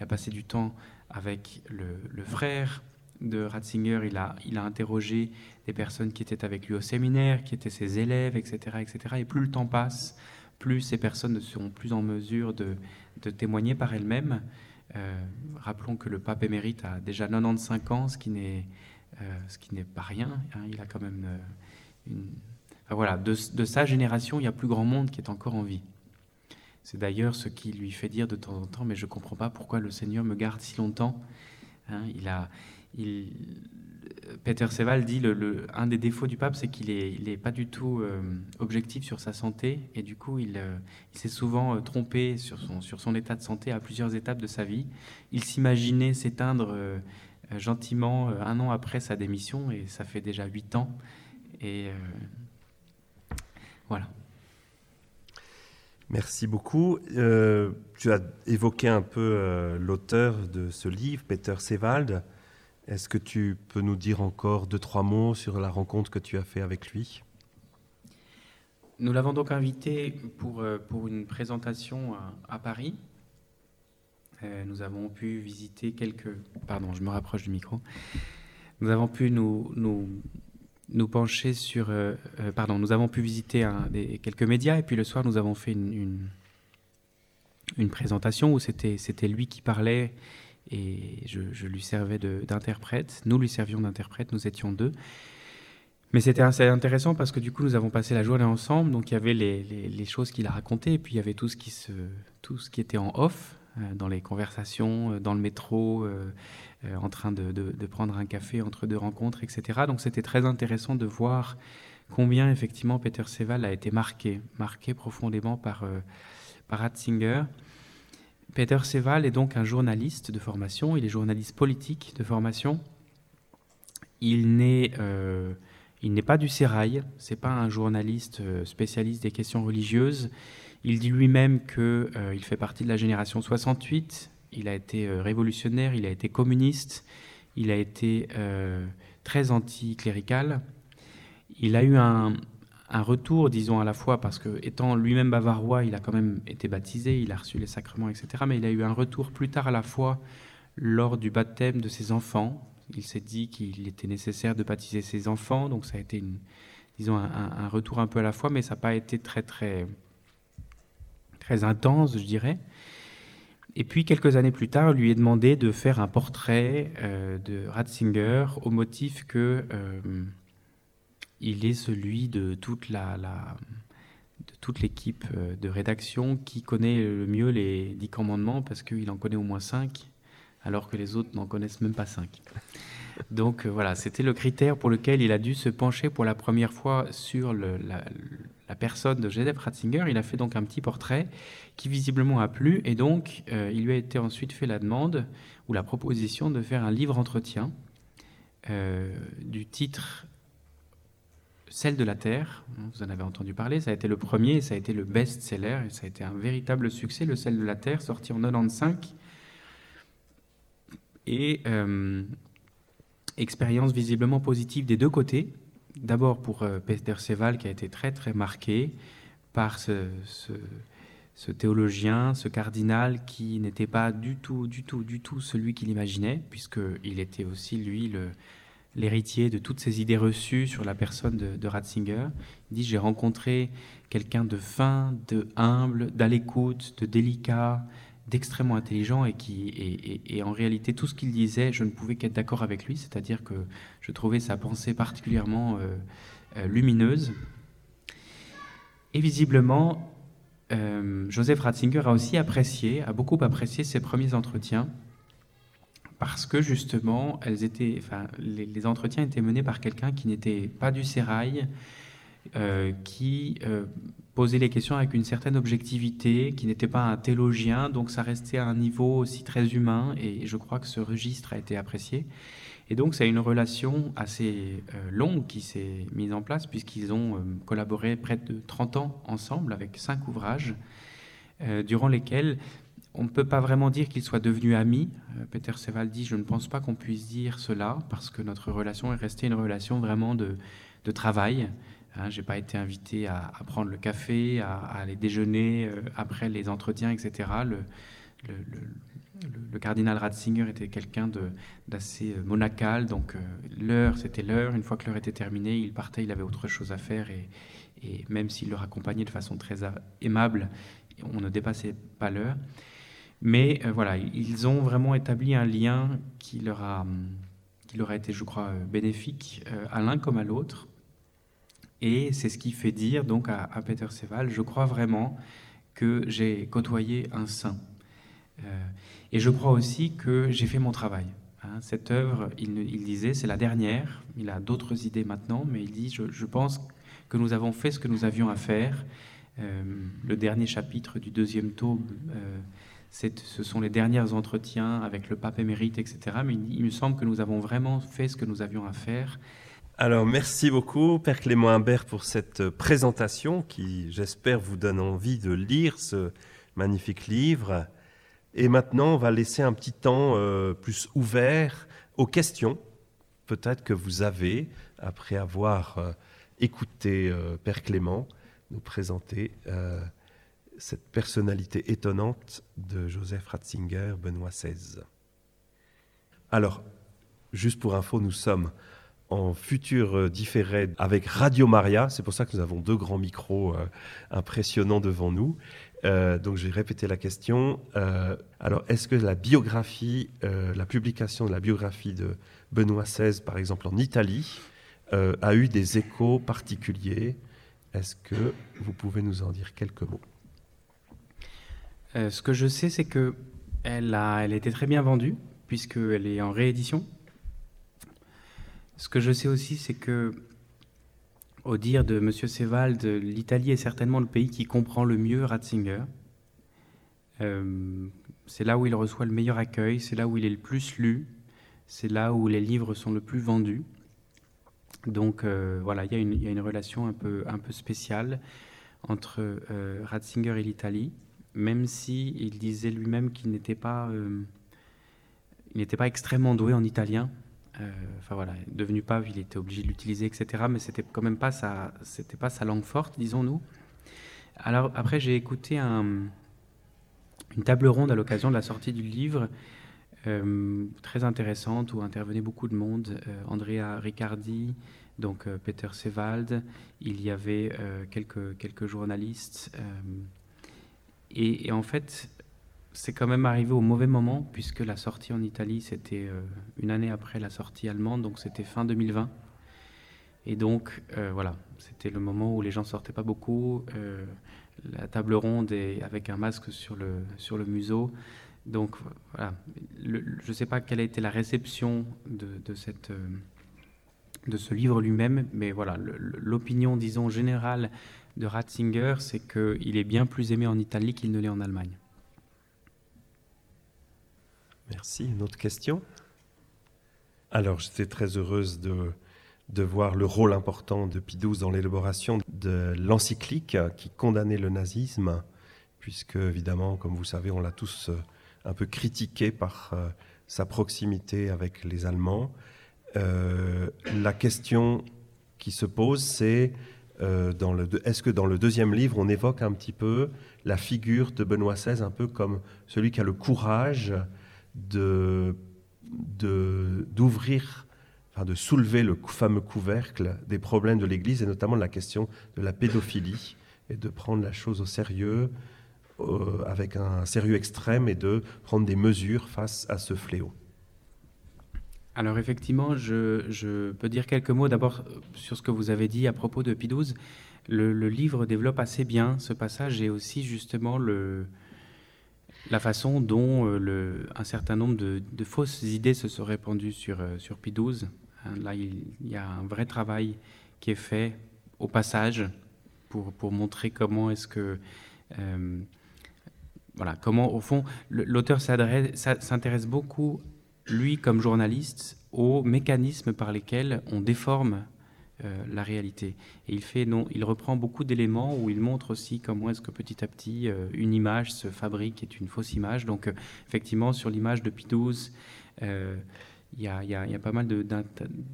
il a passé du temps avec le, frère de Ratzinger, il a, interrogé des personnes qui étaient avec lui au séminaire, qui étaient ses élèves, etc. etc. Et plus le temps passe, plus ces personnes ne seront plus en mesure de, témoigner par elles-mêmes. Euh, rappelons que le pape émérite a déjà 95 ans, ce qui n'est euh, pas rien. Hein. il a quand même euh, une... voilà, de, de, sa génération, il y a plus grand monde qui est encore en vie. C'est d'ailleurs ce qui lui fait dire de temps en temps, mais je ne comprends pas pourquoi le Seigneur me garde si longtemps. Hein, Peter Seval dit le, un des défauts du pape, c'est qu'il n'est est pas du tout euh, objectif sur sa santé, et du coup, il, euh, s'est souvent euh, trompé sur son, sur son état de santé à plusieurs étapes de sa vie. Il s'imaginait s'éteindre gentiment un an après sa démission, et ça fait déjà huit ans. Et voilà. Merci beaucoup. Euh, tu as évoqué un peu euh, l'auteur de ce livre, Peter Sewald. Est-ce que tu peux nous dire encore deux, trois mots sur la rencontre que tu as fait avec lui? Nous l'avons donc invité pour, euh, pour une présentation à, Paris. nous avons pu visiter quelques... Pardon, je me rapproche du micro. Nous avons pu nous, nous, nous pencher sur... pardon, nous avons pu visiter quelques médias et puis le soir, nous avons fait une, une, présentation où c'était lui qui parlait et je, lui servais d'interprète. Nous lui servions d'interprète, nous étions deux. Mais c'était assez intéressant parce que du coup, nous avons passé la journée ensemble. Donc, il y avait les, les, choses qu'il a racontées, et puis il y avait tout ce qui, se, tout ce qui était en off, euh, dans les conversations, euh, dans le métro, euh, en train de, prendre un café entre deux rencontres, etc. Donc, c'était très intéressant de voir combien, effectivement, Peter Seval a été marqué, marqué profondément par, par Ratzinger. Peter Seval est donc un journaliste de formation, il est journaliste politique de formation. Il n'est n'est pas du sérail, c'est pas un journaliste euh, spécialiste des questions religieuses. Il dit lui-même qu'il euh, fait partie de la génération 68. Il a été euh, révolutionnaire, il a été communiste, il a été très anticlérical. Il a eu un, un, retour, disons à la fois, parce que étant lui-même bavarois, il a quand même été baptisé, il a reçu les sacrements, etc. Mais il a eu un retour plus tard à la fois lors du baptême de ses enfants, il s'est dit qu'il était nécessaire de baptiser ses enfants, donc ça a été, disons, un, retour un peu à la fois, mais ça n'a pas été très, très, très intense, je dirais. Et puis, quelques années plus tard, lui est demandé de faire un portrait euh, de Ratzinger au motif que euh, il est celui de toute la, de toute l'équipe euh, de rédaction qui connaît le mieux les dix commandements parce qu'il en connaît au moins cinq alors que les autres n'en connaissent même pas cinq. Donc voilà, c'était le critère pour lequel il a dû se pencher pour la première fois sur la, personne de Joseph Ratzinger. Il a fait donc un petit portrait qui visiblement a plu et donc euh, il lui a été ensuite fait la demande ou la proposition de faire un livre entretien euh, du titre Celle de la Terre. Vous en avez entendu parler, ça a été le premier, ça a été le best-seller et ça a été un véritable succès, le Celle de la Terre, sorti en 95 et euh, expérience visiblement positive des deux côtés. D'abord pour euh, Peter Seval qui a été très très marqué par ce, ce, théologien, ce cardinal qui n'était pas du tout, du tout, du tout celui qu'il imaginait, puisqu'il était aussi lui l'héritier de toutes ces idées reçues sur la personne de, de Ratzinger. Il dit J'ai rencontré quelqu'un de fin, de humble, d'à l'écoute, de délicat, d'extrêmement intelligent et qui et, en réalité tout ce qu'il disait, je ne pouvais qu'être d'accord avec lui, c'est-à-dire que je trouvais sa pensée particulièrement euh, euh, lumineuse. Et visiblement, euh, Joseph Ratzinger a aussi apprécié, a beaucoup apprécié ses premiers entretiens parce que justement, elles étaient, enfin, les, entretiens étaient menés par quelqu'un qui n'était pas du sérail, qui poser les questions avec une certaine objectivité, qui n'était pas un théologien, donc ça restait à un niveau aussi très humain, et je crois que ce registre a été apprécié. Et donc c'est une relation assez euh, longue qui s'est mise en place, puisqu'ils ont euh, collaboré près de 30 ans ensemble, avec cinq ouvrages, euh, durant lesquels on ne peut pas vraiment dire qu'ils soient devenus amis. Peter Seval dit, je ne pense pas qu'on puisse dire cela, parce que notre relation est restée une relation vraiment de, de travail, Hein, je n'ai pas été invité à, prendre le café, à, aller déjeuner euh, après les entretiens, etc. Le, cardinal Ratzinger était quelqu'un d'assez euh, monacal, donc euh, l'heure, c'était l'heure. Une fois que l'heure était terminée, il partait, il avait autre chose à faire. Et, et même s'il le raccompagnait de façon très aimable, on ne dépassait pas l'heure. Mais voilà, ils ont vraiment établi un lien qui leur a, qui leur a été, je crois, bénéfique à l'un comme à l'autre. Et c'est ce qui fait dire donc à, Peter Seval, je crois vraiment que j'ai côtoyé un saint. Euh, et je crois aussi que j'ai fait mon travail. Hein. cette œuvre, il, disait, c'est la dernière. Il a d'autres idées maintenant, mais il dit, je, pense que nous avons fait ce que nous avions à faire. Euh, le dernier chapitre du deuxième tome, euh, ce sont les derniers entretiens avec le pape émérite, etc. Mais il me semble que nous avons vraiment fait ce que nous avions à faire. Alors, merci beaucoup, Père Clément Imbert, pour cette présentation qui, j'espère, vous donne envie de lire ce magnifique livre. Et maintenant, on va laisser un petit temps euh, plus ouvert aux questions, peut-être que vous avez, après avoir euh, écouté euh, Père Clément nous présenter cette personnalité étonnante de Joseph Ratzinger, Benoît XVI. Alors, juste pour info, nous sommes en futur différé avec Radio Maria. C'est pour ça que nous avons deux grands micros impressionnants devant nous. donc j'ai répété la question. alors est-ce que la biographie, la publication de la biographie de Benoît XVI, par exemple en Italie, a eu des échos particuliers? Est-ce que vous pouvez nous en dire quelques mots? Ce que je sais, c'est que elle a, elle était très bien vendue puisqu'elle est en réédition. Ce que je sais aussi, c'est que, au dire de M. Sevald, l'Italie est certainement le pays qui comprend le mieux Ratzinger. Euh, c'est là où il reçoit le meilleur accueil, c'est là où il est le plus lu, c'est là où les livres sont le plus vendus. Donc euh, voilà, il y, a une relation un peu, spéciale entre euh, Ratzinger et l'Italie, même si il disait lui-même qu'il n'était pas n'était pas extrêmement doué en italien. Euh, enfin voilà, devenu pave, il était obligé de l'utiliser, etc. Mais c'était quand même pas sa, c'était pas sa langue forte, disons-nous. Alors après, j'ai écouté un, une table ronde à l'occasion de la sortie du livre, euh, très intéressante où intervenait beaucoup de monde. Euh, Andrea Riccardi, donc Peter Sevald, il y avait quelques quelques journalistes. Et, en fait, c'est quand même arrivé au mauvais moment, puisque la sortie en Italie, c'était euh, une année après la sortie allemande, donc c'était fin 2020. Et donc, euh, voilà, c'était le moment où les gens sortaient pas beaucoup, euh, la table ronde et avec un masque sur le, sur le museau. Donc, voilà, je ne sais pas quelle a été la réception de, de ce livre lui-même, mais voilà, l'opinion, disons, générale de Ratzinger, c'est qu'il est bien plus aimé en Italie qu'il ne l'est en Allemagne. Merci. Une autre question? Alors, j'étais très heureuse de, de voir le rôle important de Pie XII dans l'élaboration de l'encyclique qui condamnait le nazisme, puisque, évidemment, comme vous savez, on l'a tous euh, un peu critiqué par euh, sa proximité avec les Allemands. Euh, la question qui se pose, c'est est-ce que dans le deuxième livre, on évoque un petit peu la figure de Benoît XVI, un peu comme celui qui a le courage de, d'ouvrir, enfin de soulever le fameux couvercle des problèmes de l'Église et notamment la question de la pédophilie et de prendre la chose au sérieux, euh, avec un sérieux extrême et de prendre des mesures face à ce fléau. Alors effectivement, je, peux dire quelques mots d'abord sur ce que vous avez dit à propos de Pie Le, le, livre développe assez bien ce passage et aussi justement le, la façon dont euh, un certain nombre de, fausses idées se sont répandues sur, euh, sur Pi 12. Hein, là, il, y a un vrai travail qui est fait au passage pour, pour montrer comment est-ce que... Euh, voilà, comment, au fond, l'auteur s'intéresse beaucoup, lui, comme journaliste, aux mécanismes par lesquels on déforme euh, la réalité. Et il, fait, non, il reprend beaucoup d'éléments où il montre aussi comment est-ce que petit à petit euh, une image se fabrique est une fausse image. Donc euh, effectivement, sur l'image de Pi il y, a, pas mal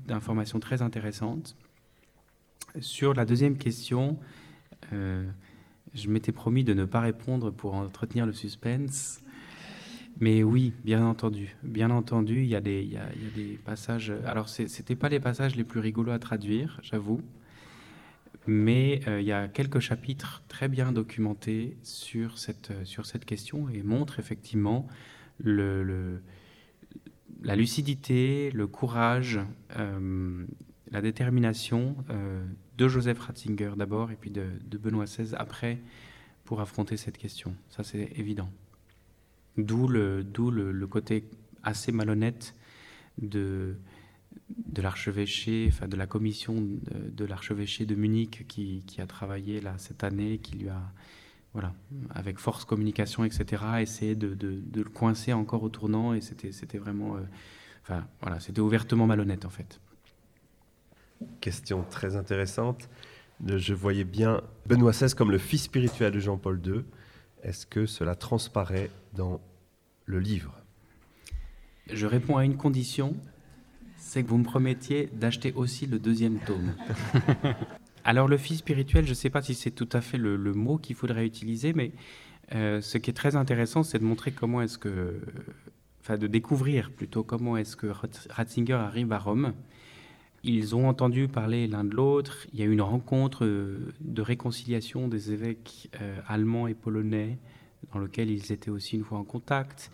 d'informations très intéressantes. Sur la deuxième question, je m'étais promis de ne pas répondre pour entretenir le suspense. Mais oui, bien entendu. Bien entendu, il y a des, passages. Alors, ce n'étaient pas les passages les plus rigolos à traduire, j'avoue. Mais euh, il y a quelques chapitres très bien documentés sur cette, question et montrent effectivement la lucidité, le courage, euh, la détermination euh, de Joseph Ratzinger d'abord et puis de Benoît XVI après pour affronter cette question. Ça, c'est évident. D'où le, le, côté assez malhonnête de, l'archevêché, enfin de la commission de, l'archevêché de Munich qui, a travaillé là cette année, qui lui a, voilà, avec force communication, etc., essayé de, le coincer encore au tournant et c'était vraiment, euh, enfin voilà, c'était ouvertement malhonnête en fait. Question très intéressante. Je voyais bien Benoît XVI comme le fils spirituel de Jean-Paul II. Est-ce que cela transparaît dans le livre Je réponds à une condition, c'est que vous me promettiez d'acheter aussi le deuxième tome. *laughs* Alors le fils spirituel, je ne sais pas si c'est tout à fait le, mot qu'il faudrait utiliser, mais euh, ce qui est très intéressant, c'est de montrer comment est-ce que, enfin de découvrir plutôt comment est-ce que Ratzinger arrive à Rome. Ils ont entendu parler l'un de l'autre. Il y a eu une rencontre euh, de réconciliation des évêques euh, allemands et polonais, dans lequel ils étaient aussi une fois en contact.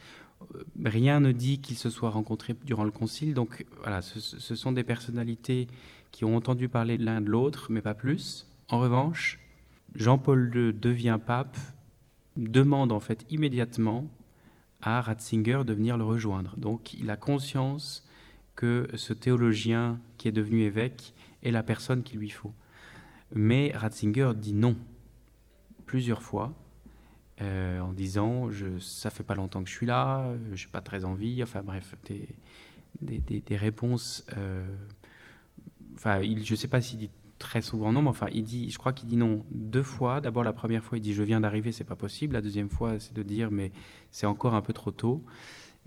Euh, rien ne dit qu'ils se soient rencontrés durant le concile. Donc voilà, ce, sont des personnalités qui ont entendu parler l'un de l'autre, mais pas plus. En revanche, Jean-Paul II devient pape, demande en fait immédiatement à Ratzinger de venir le rejoindre. Donc il a conscience que ce théologien qui est devenu évêque est la personne qu'il lui faut. Mais Ratzinger dit non plusieurs fois euh, en disant je, ça fait pas longtemps que je suis là, je n'ai pas très envie, enfin bref, des, des, réponses. Euh, enfin, je sais pas s'il dit très souvent non, mais enfin, il dit, je crois qu'il dit non deux fois. D'abord, la première fois, il dit je viens d'arriver, c'est pas possible. La deuxième fois, c'est de dire mais c'est encore un peu trop tôt.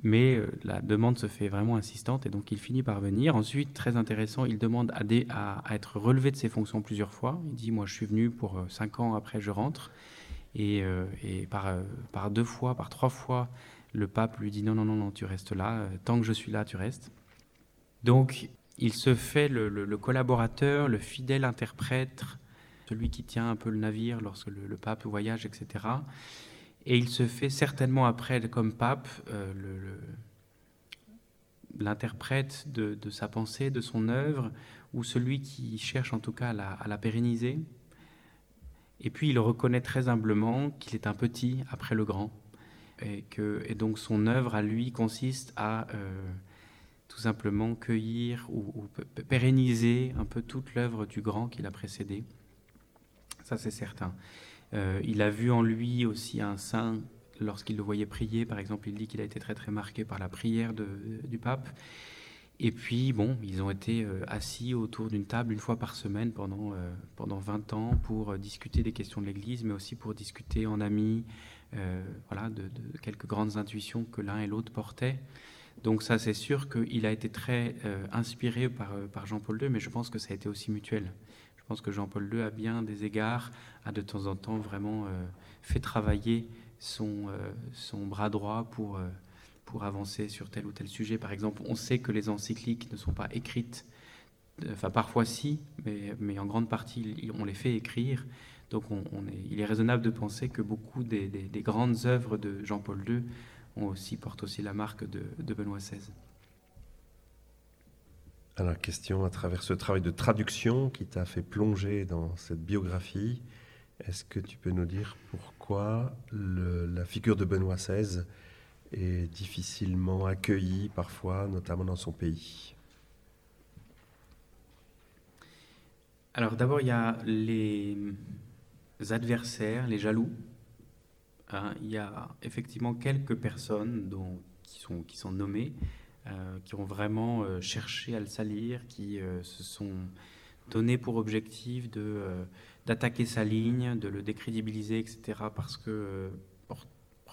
Mais euh, la demande se fait vraiment insistante et donc il finit par venir. Ensuite, très intéressant, il demande à, à, être relevé de ses fonctions plusieurs fois. Il dit Moi, je suis venu pour euh, cinq ans après, je rentre. Et, euh, et par, deux fois, par trois fois, le pape lui dit Non, non, non, non, tu restes là. Tant que je suis là, tu restes. Donc, il se fait le, collaborateur, le fidèle interprète, celui qui tient un peu le navire lorsque le, pape voyage, etc. Et il se fait certainement après, comme pape, euh, l'interprète de, sa pensée, de son œuvre, ou celui qui cherche en tout cas à la, pérenniser. Et puis il reconnaît très humblement qu'il est un petit après le grand, et, que, donc son œuvre à lui consiste à euh, tout simplement cueillir ou pérenniser un peu toute l'œuvre du grand qui l'a précédé. Ça c'est certain. Euh, il a vu en lui aussi un saint lorsqu'il le voyait prier. Par exemple, il dit qu'il a été très très marqué par la prière du pape. Et puis, bon, ils ont été euh, assis autour d'une table une fois par semaine pendant, euh, pendant 20 ans pour discuter des questions de l'Église, mais aussi pour discuter en amis, voilà, de, quelques grandes intuitions que l'un et l'autre portaient. Donc ça, c'est sûr qu'il a été très inspiré par, par Jean-Paul II, mais je pense que ça a été aussi mutuel. Je pense que Jean-Paul II, a bien des égards, a de temps en temps vraiment euh, fait travailler son, euh, son bras droit pour, euh, pour avancer sur tel ou tel sujet. Par exemple, on sait que les encycliques ne sont pas écrites, enfin parfois si, mais, en grande partie on les fait écrire. Donc il est raisonnable de penser que beaucoup des, des, grandes œuvres de Jean-Paul II portent aussi la marque de Benoît XVI. Alors, question à travers ce travail de traduction qui t'a fait plonger dans cette biographie, est-ce que tu peux nous dire pourquoi la figure de Benoît XVI est difficilement accueillie parfois, notamment dans son pays Alors d'abord, il y a les adversaires, les jaloux. Hein, il y a effectivement quelques personnes dont, qui, sont, qui sont nommées, euh, qui ont vraiment euh, cherché à le salir, qui euh, se sont donnés pour objectif de, d'attaquer sa ligne, de le décrédibiliser, etc., parce que,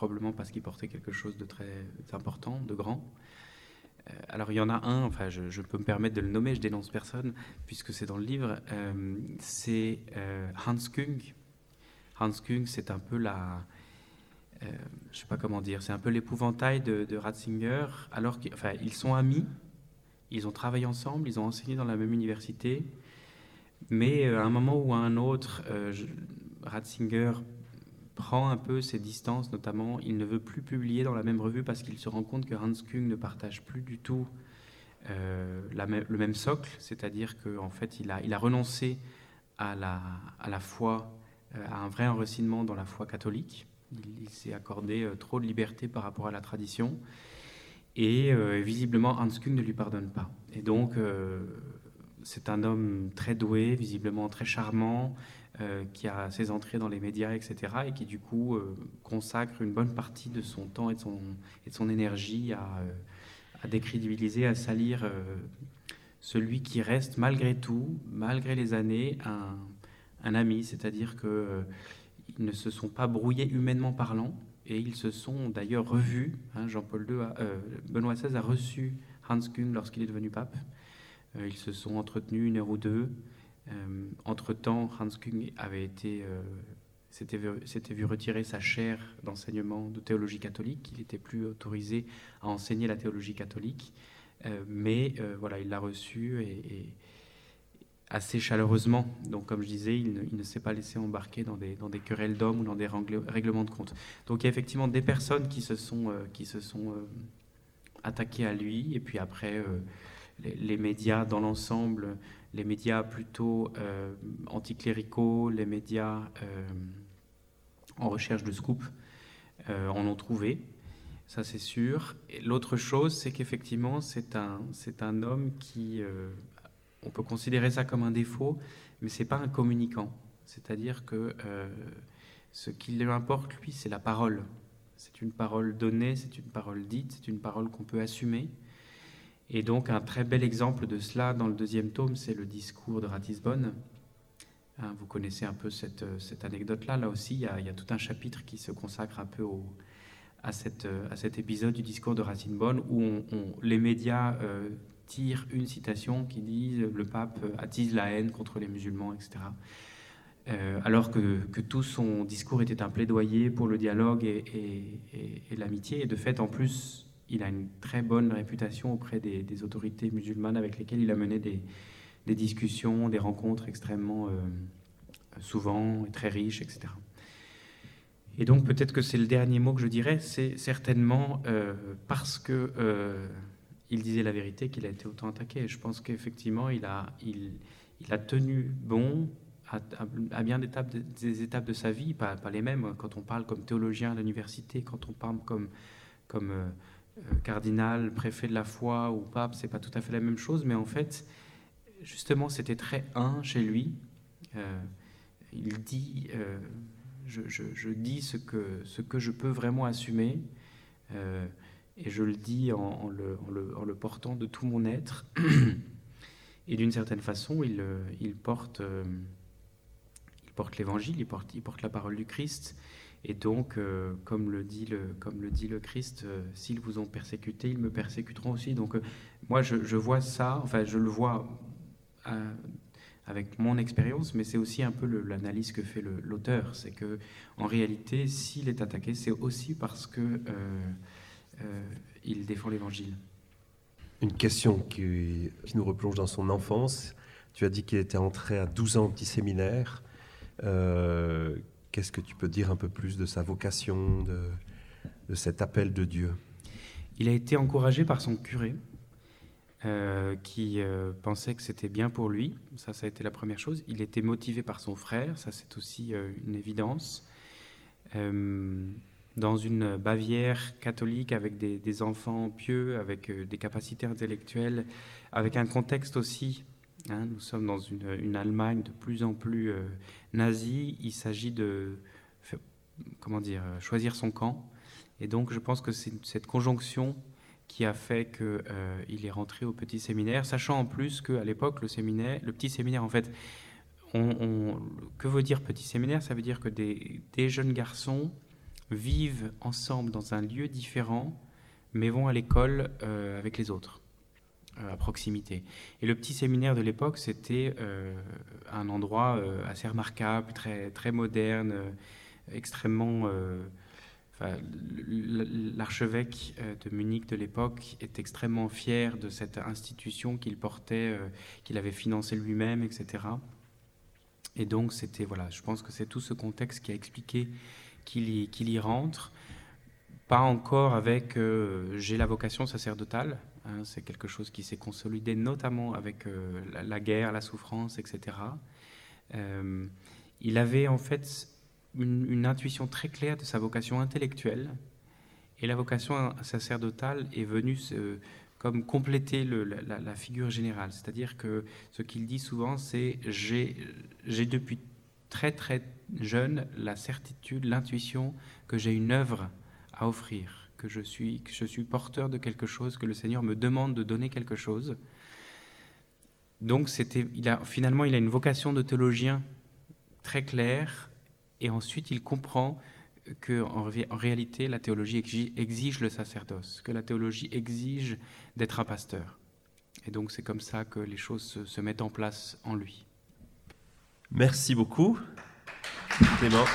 probablement parce qu'il portait quelque chose de très important, de grand. Alors il y en a un, enfin je, peux me permettre de le nommer, je dénonce personne puisque c'est dans le livre, c'est Hans Kung. Hans Kung, c'est un peu la, euh, je sais pas comment dire, c'est un peu l'épouvantail de, Ratzinger, alors qu'ils sont amis, ils ont travaillé ensemble, ils ont enseigné dans la même université, mais euh, à un moment ou à un autre, euh, Ratzinger prend un peu ses distances, notamment il ne veut plus publier dans la même revue parce qu'il se rend compte que Hans Kung ne partage plus du tout la le même socle, c'est-à-dire qu'en en fait il a, il a renoncé à la, à la foi, à un vrai enracinement dans la foi catholique. Il, s'est accordé euh, trop de liberté par rapport à la tradition. Et euh, visiblement, Hans Kung ne lui pardonne pas. Et donc, euh, c'est un homme très doué, visiblement très charmant, qui a ses entrées dans les médias, etc. Et qui, du coup, consacre une bonne partie de son temps et de son, énergie à, à décrédibiliser, à salir celui qui reste, malgré tout, malgré les années, un, ami. C'est-à-dire que ils ne se sont pas brouillés humainement parlant, et ils se sont d'ailleurs revus. Hein, Jean-Paul II, euh, Benoît XVI a reçu Hans Kung lorsqu'il est devenu pape. Euh, ils se sont entretenus une heure ou deux. Euh, entre-temps, Hans Kung avait été, s'était vu, retirer sa chaire d'enseignement de théologie catholique. Il n'était plus autorisé à enseigner la théologie catholique. mais voilà, il l'a reçu et, assez chaleureusement. Donc, comme je disais, il ne, s'est pas laissé embarquer dans des, querelles d'hommes ou dans des règlements de compte. Donc, il y a effectivement des personnes qui se sont, qui se sont attaquées à lui, et puis après, les, médias dans l'ensemble, les médias plutôt euh, anticléricaux, les médias euh, en recherche de scoop, euh, en ont trouvé, ça c'est sûr. L'autre chose, c'est qu'effectivement, c'est un, homme qui, on peut considérer ça comme un défaut, mais c'est pas un communicant. C'est-à-dire que ce qui lui importe, lui, c'est la parole. C'est une parole donnée, c'est une parole dite, c'est une parole qu'on peut assumer. Et donc un très bel exemple de cela dans le deuxième tome, c'est le discours de Ratisbonne. Hein, vous connaissez un peu cette, cette anecdote-là. Là aussi, il y, a, tout un chapitre qui se consacre un peu à, cette, à cet épisode du discours de Ratisbonne où les médias euh, tirent une citation qui dit le pape attise la haine contre les musulmans, etc. Euh, alors que, tout son discours était un plaidoyer pour le dialogue et l'amitié. Et de fait, en plus, il a une très bonne réputation auprès des, autorités musulmanes avec lesquelles il a mené des, discussions, des rencontres extrêmement euh, souvent et très riches, etc. Et donc peut-être que c'est le dernier mot que je dirais, c'est certainement euh, parce que euh, il disait la vérité qu'il a été autant attaqué. Je pense qu'effectivement il a, tenu bon à, bien des étapes, de sa vie, pas, les mêmes. Quand on parle comme théologien à l'université, quand on parle comme, cardinal, préfet de la foi ou pape, c'est pas tout à fait la même chose, mais en fait, justement, c'était très un chez lui. Euh, il dit, euh, je, dis ce que, ce que je peux vraiment assumer, et je le dis en, le, portant de tout mon être. *clears throat* et d'une certaine façon, il, porte, il porte l'évangile, il porte la parole du Christ. Et donc, euh, comme, le dit le, Christ, euh, s'ils vous ont persécuté, ils me persécuteront aussi. Donc, euh, moi, je, vois ça, enfin, je le vois avec mon expérience, mais c'est aussi un peu l'analyse que fait l'auteur. C'est que, en réalité, s'il est attaqué, c'est aussi parce que il défend l'Évangile. Une question qui, qui, nous replonge dans son enfance. Tu as dit qu'il était entré à 12 ans au petit séminaire. Qu'est-ce que tu peux dire un peu plus de sa vocation, de, cet appel de Dieu? Il a été encouragé par son curé, euh, qui euh, pensait que c'était bien pour lui. Ça, ça a été la première chose. Il était motivé par son frère, ça c'est aussi euh, une évidence. dans une Bavière catholique avec des enfants pieux, avec des capacités intellectuelles, avec un contexte aussi Hein, nous sommes dans une, Allemagne de plus en plus euh, nazie. Il s'agit de comment dire, choisir son camp. Et donc, je pense que c'est cette conjonction qui a fait qu'il euh, est rentré au petit séminaire, sachant en plus qu'à l'époque, le séminaire, le petit séminaire, en fait, que veut dire petit séminaire? Ça veut dire que des, jeunes garçons vivent ensemble dans un lieu différent, mais vont à l'école euh, avec les autres. Euh, à proximité. Et le petit séminaire de l'époque, c'était euh, un endroit euh, assez remarquable, très, très moderne, extrêmement... L'archevêque de Munich de l'époque est extrêmement fier de cette institution qu'il portait, qu'il avait financée lui-même, etc. Et donc, c'était, voilà, je pense que c'est tout ce contexte qui a expliqué qu'il y, y, rentre. Pas encore avec j'ai la vocation sacerdotale, Hein, c'est quelque chose qui s'est consolidé notamment avec euh, la, guerre, la souffrance, etc. Euh, il avait en fait une, intuition très claire de sa vocation intellectuelle et la vocation sacerdotale est venue comme compléter la, figure générale. C'est-à-dire que ce qu'il dit souvent, c'est j'ai depuis très très jeune la certitude, l'intuition que j'ai une œuvre à offrir que je suis, que je suis porteur de quelque chose, que le Seigneur me demande de donner quelque chose. Donc c'était, finalement, il a une vocation de théologien très claire, et ensuite il comprend que en, réalité la théologie exige, le sacerdoce, que la théologie exige d'être un pasteur. Et donc c'est comme ça que les choses se, se mettent en place en lui. Merci beaucoup, Clément.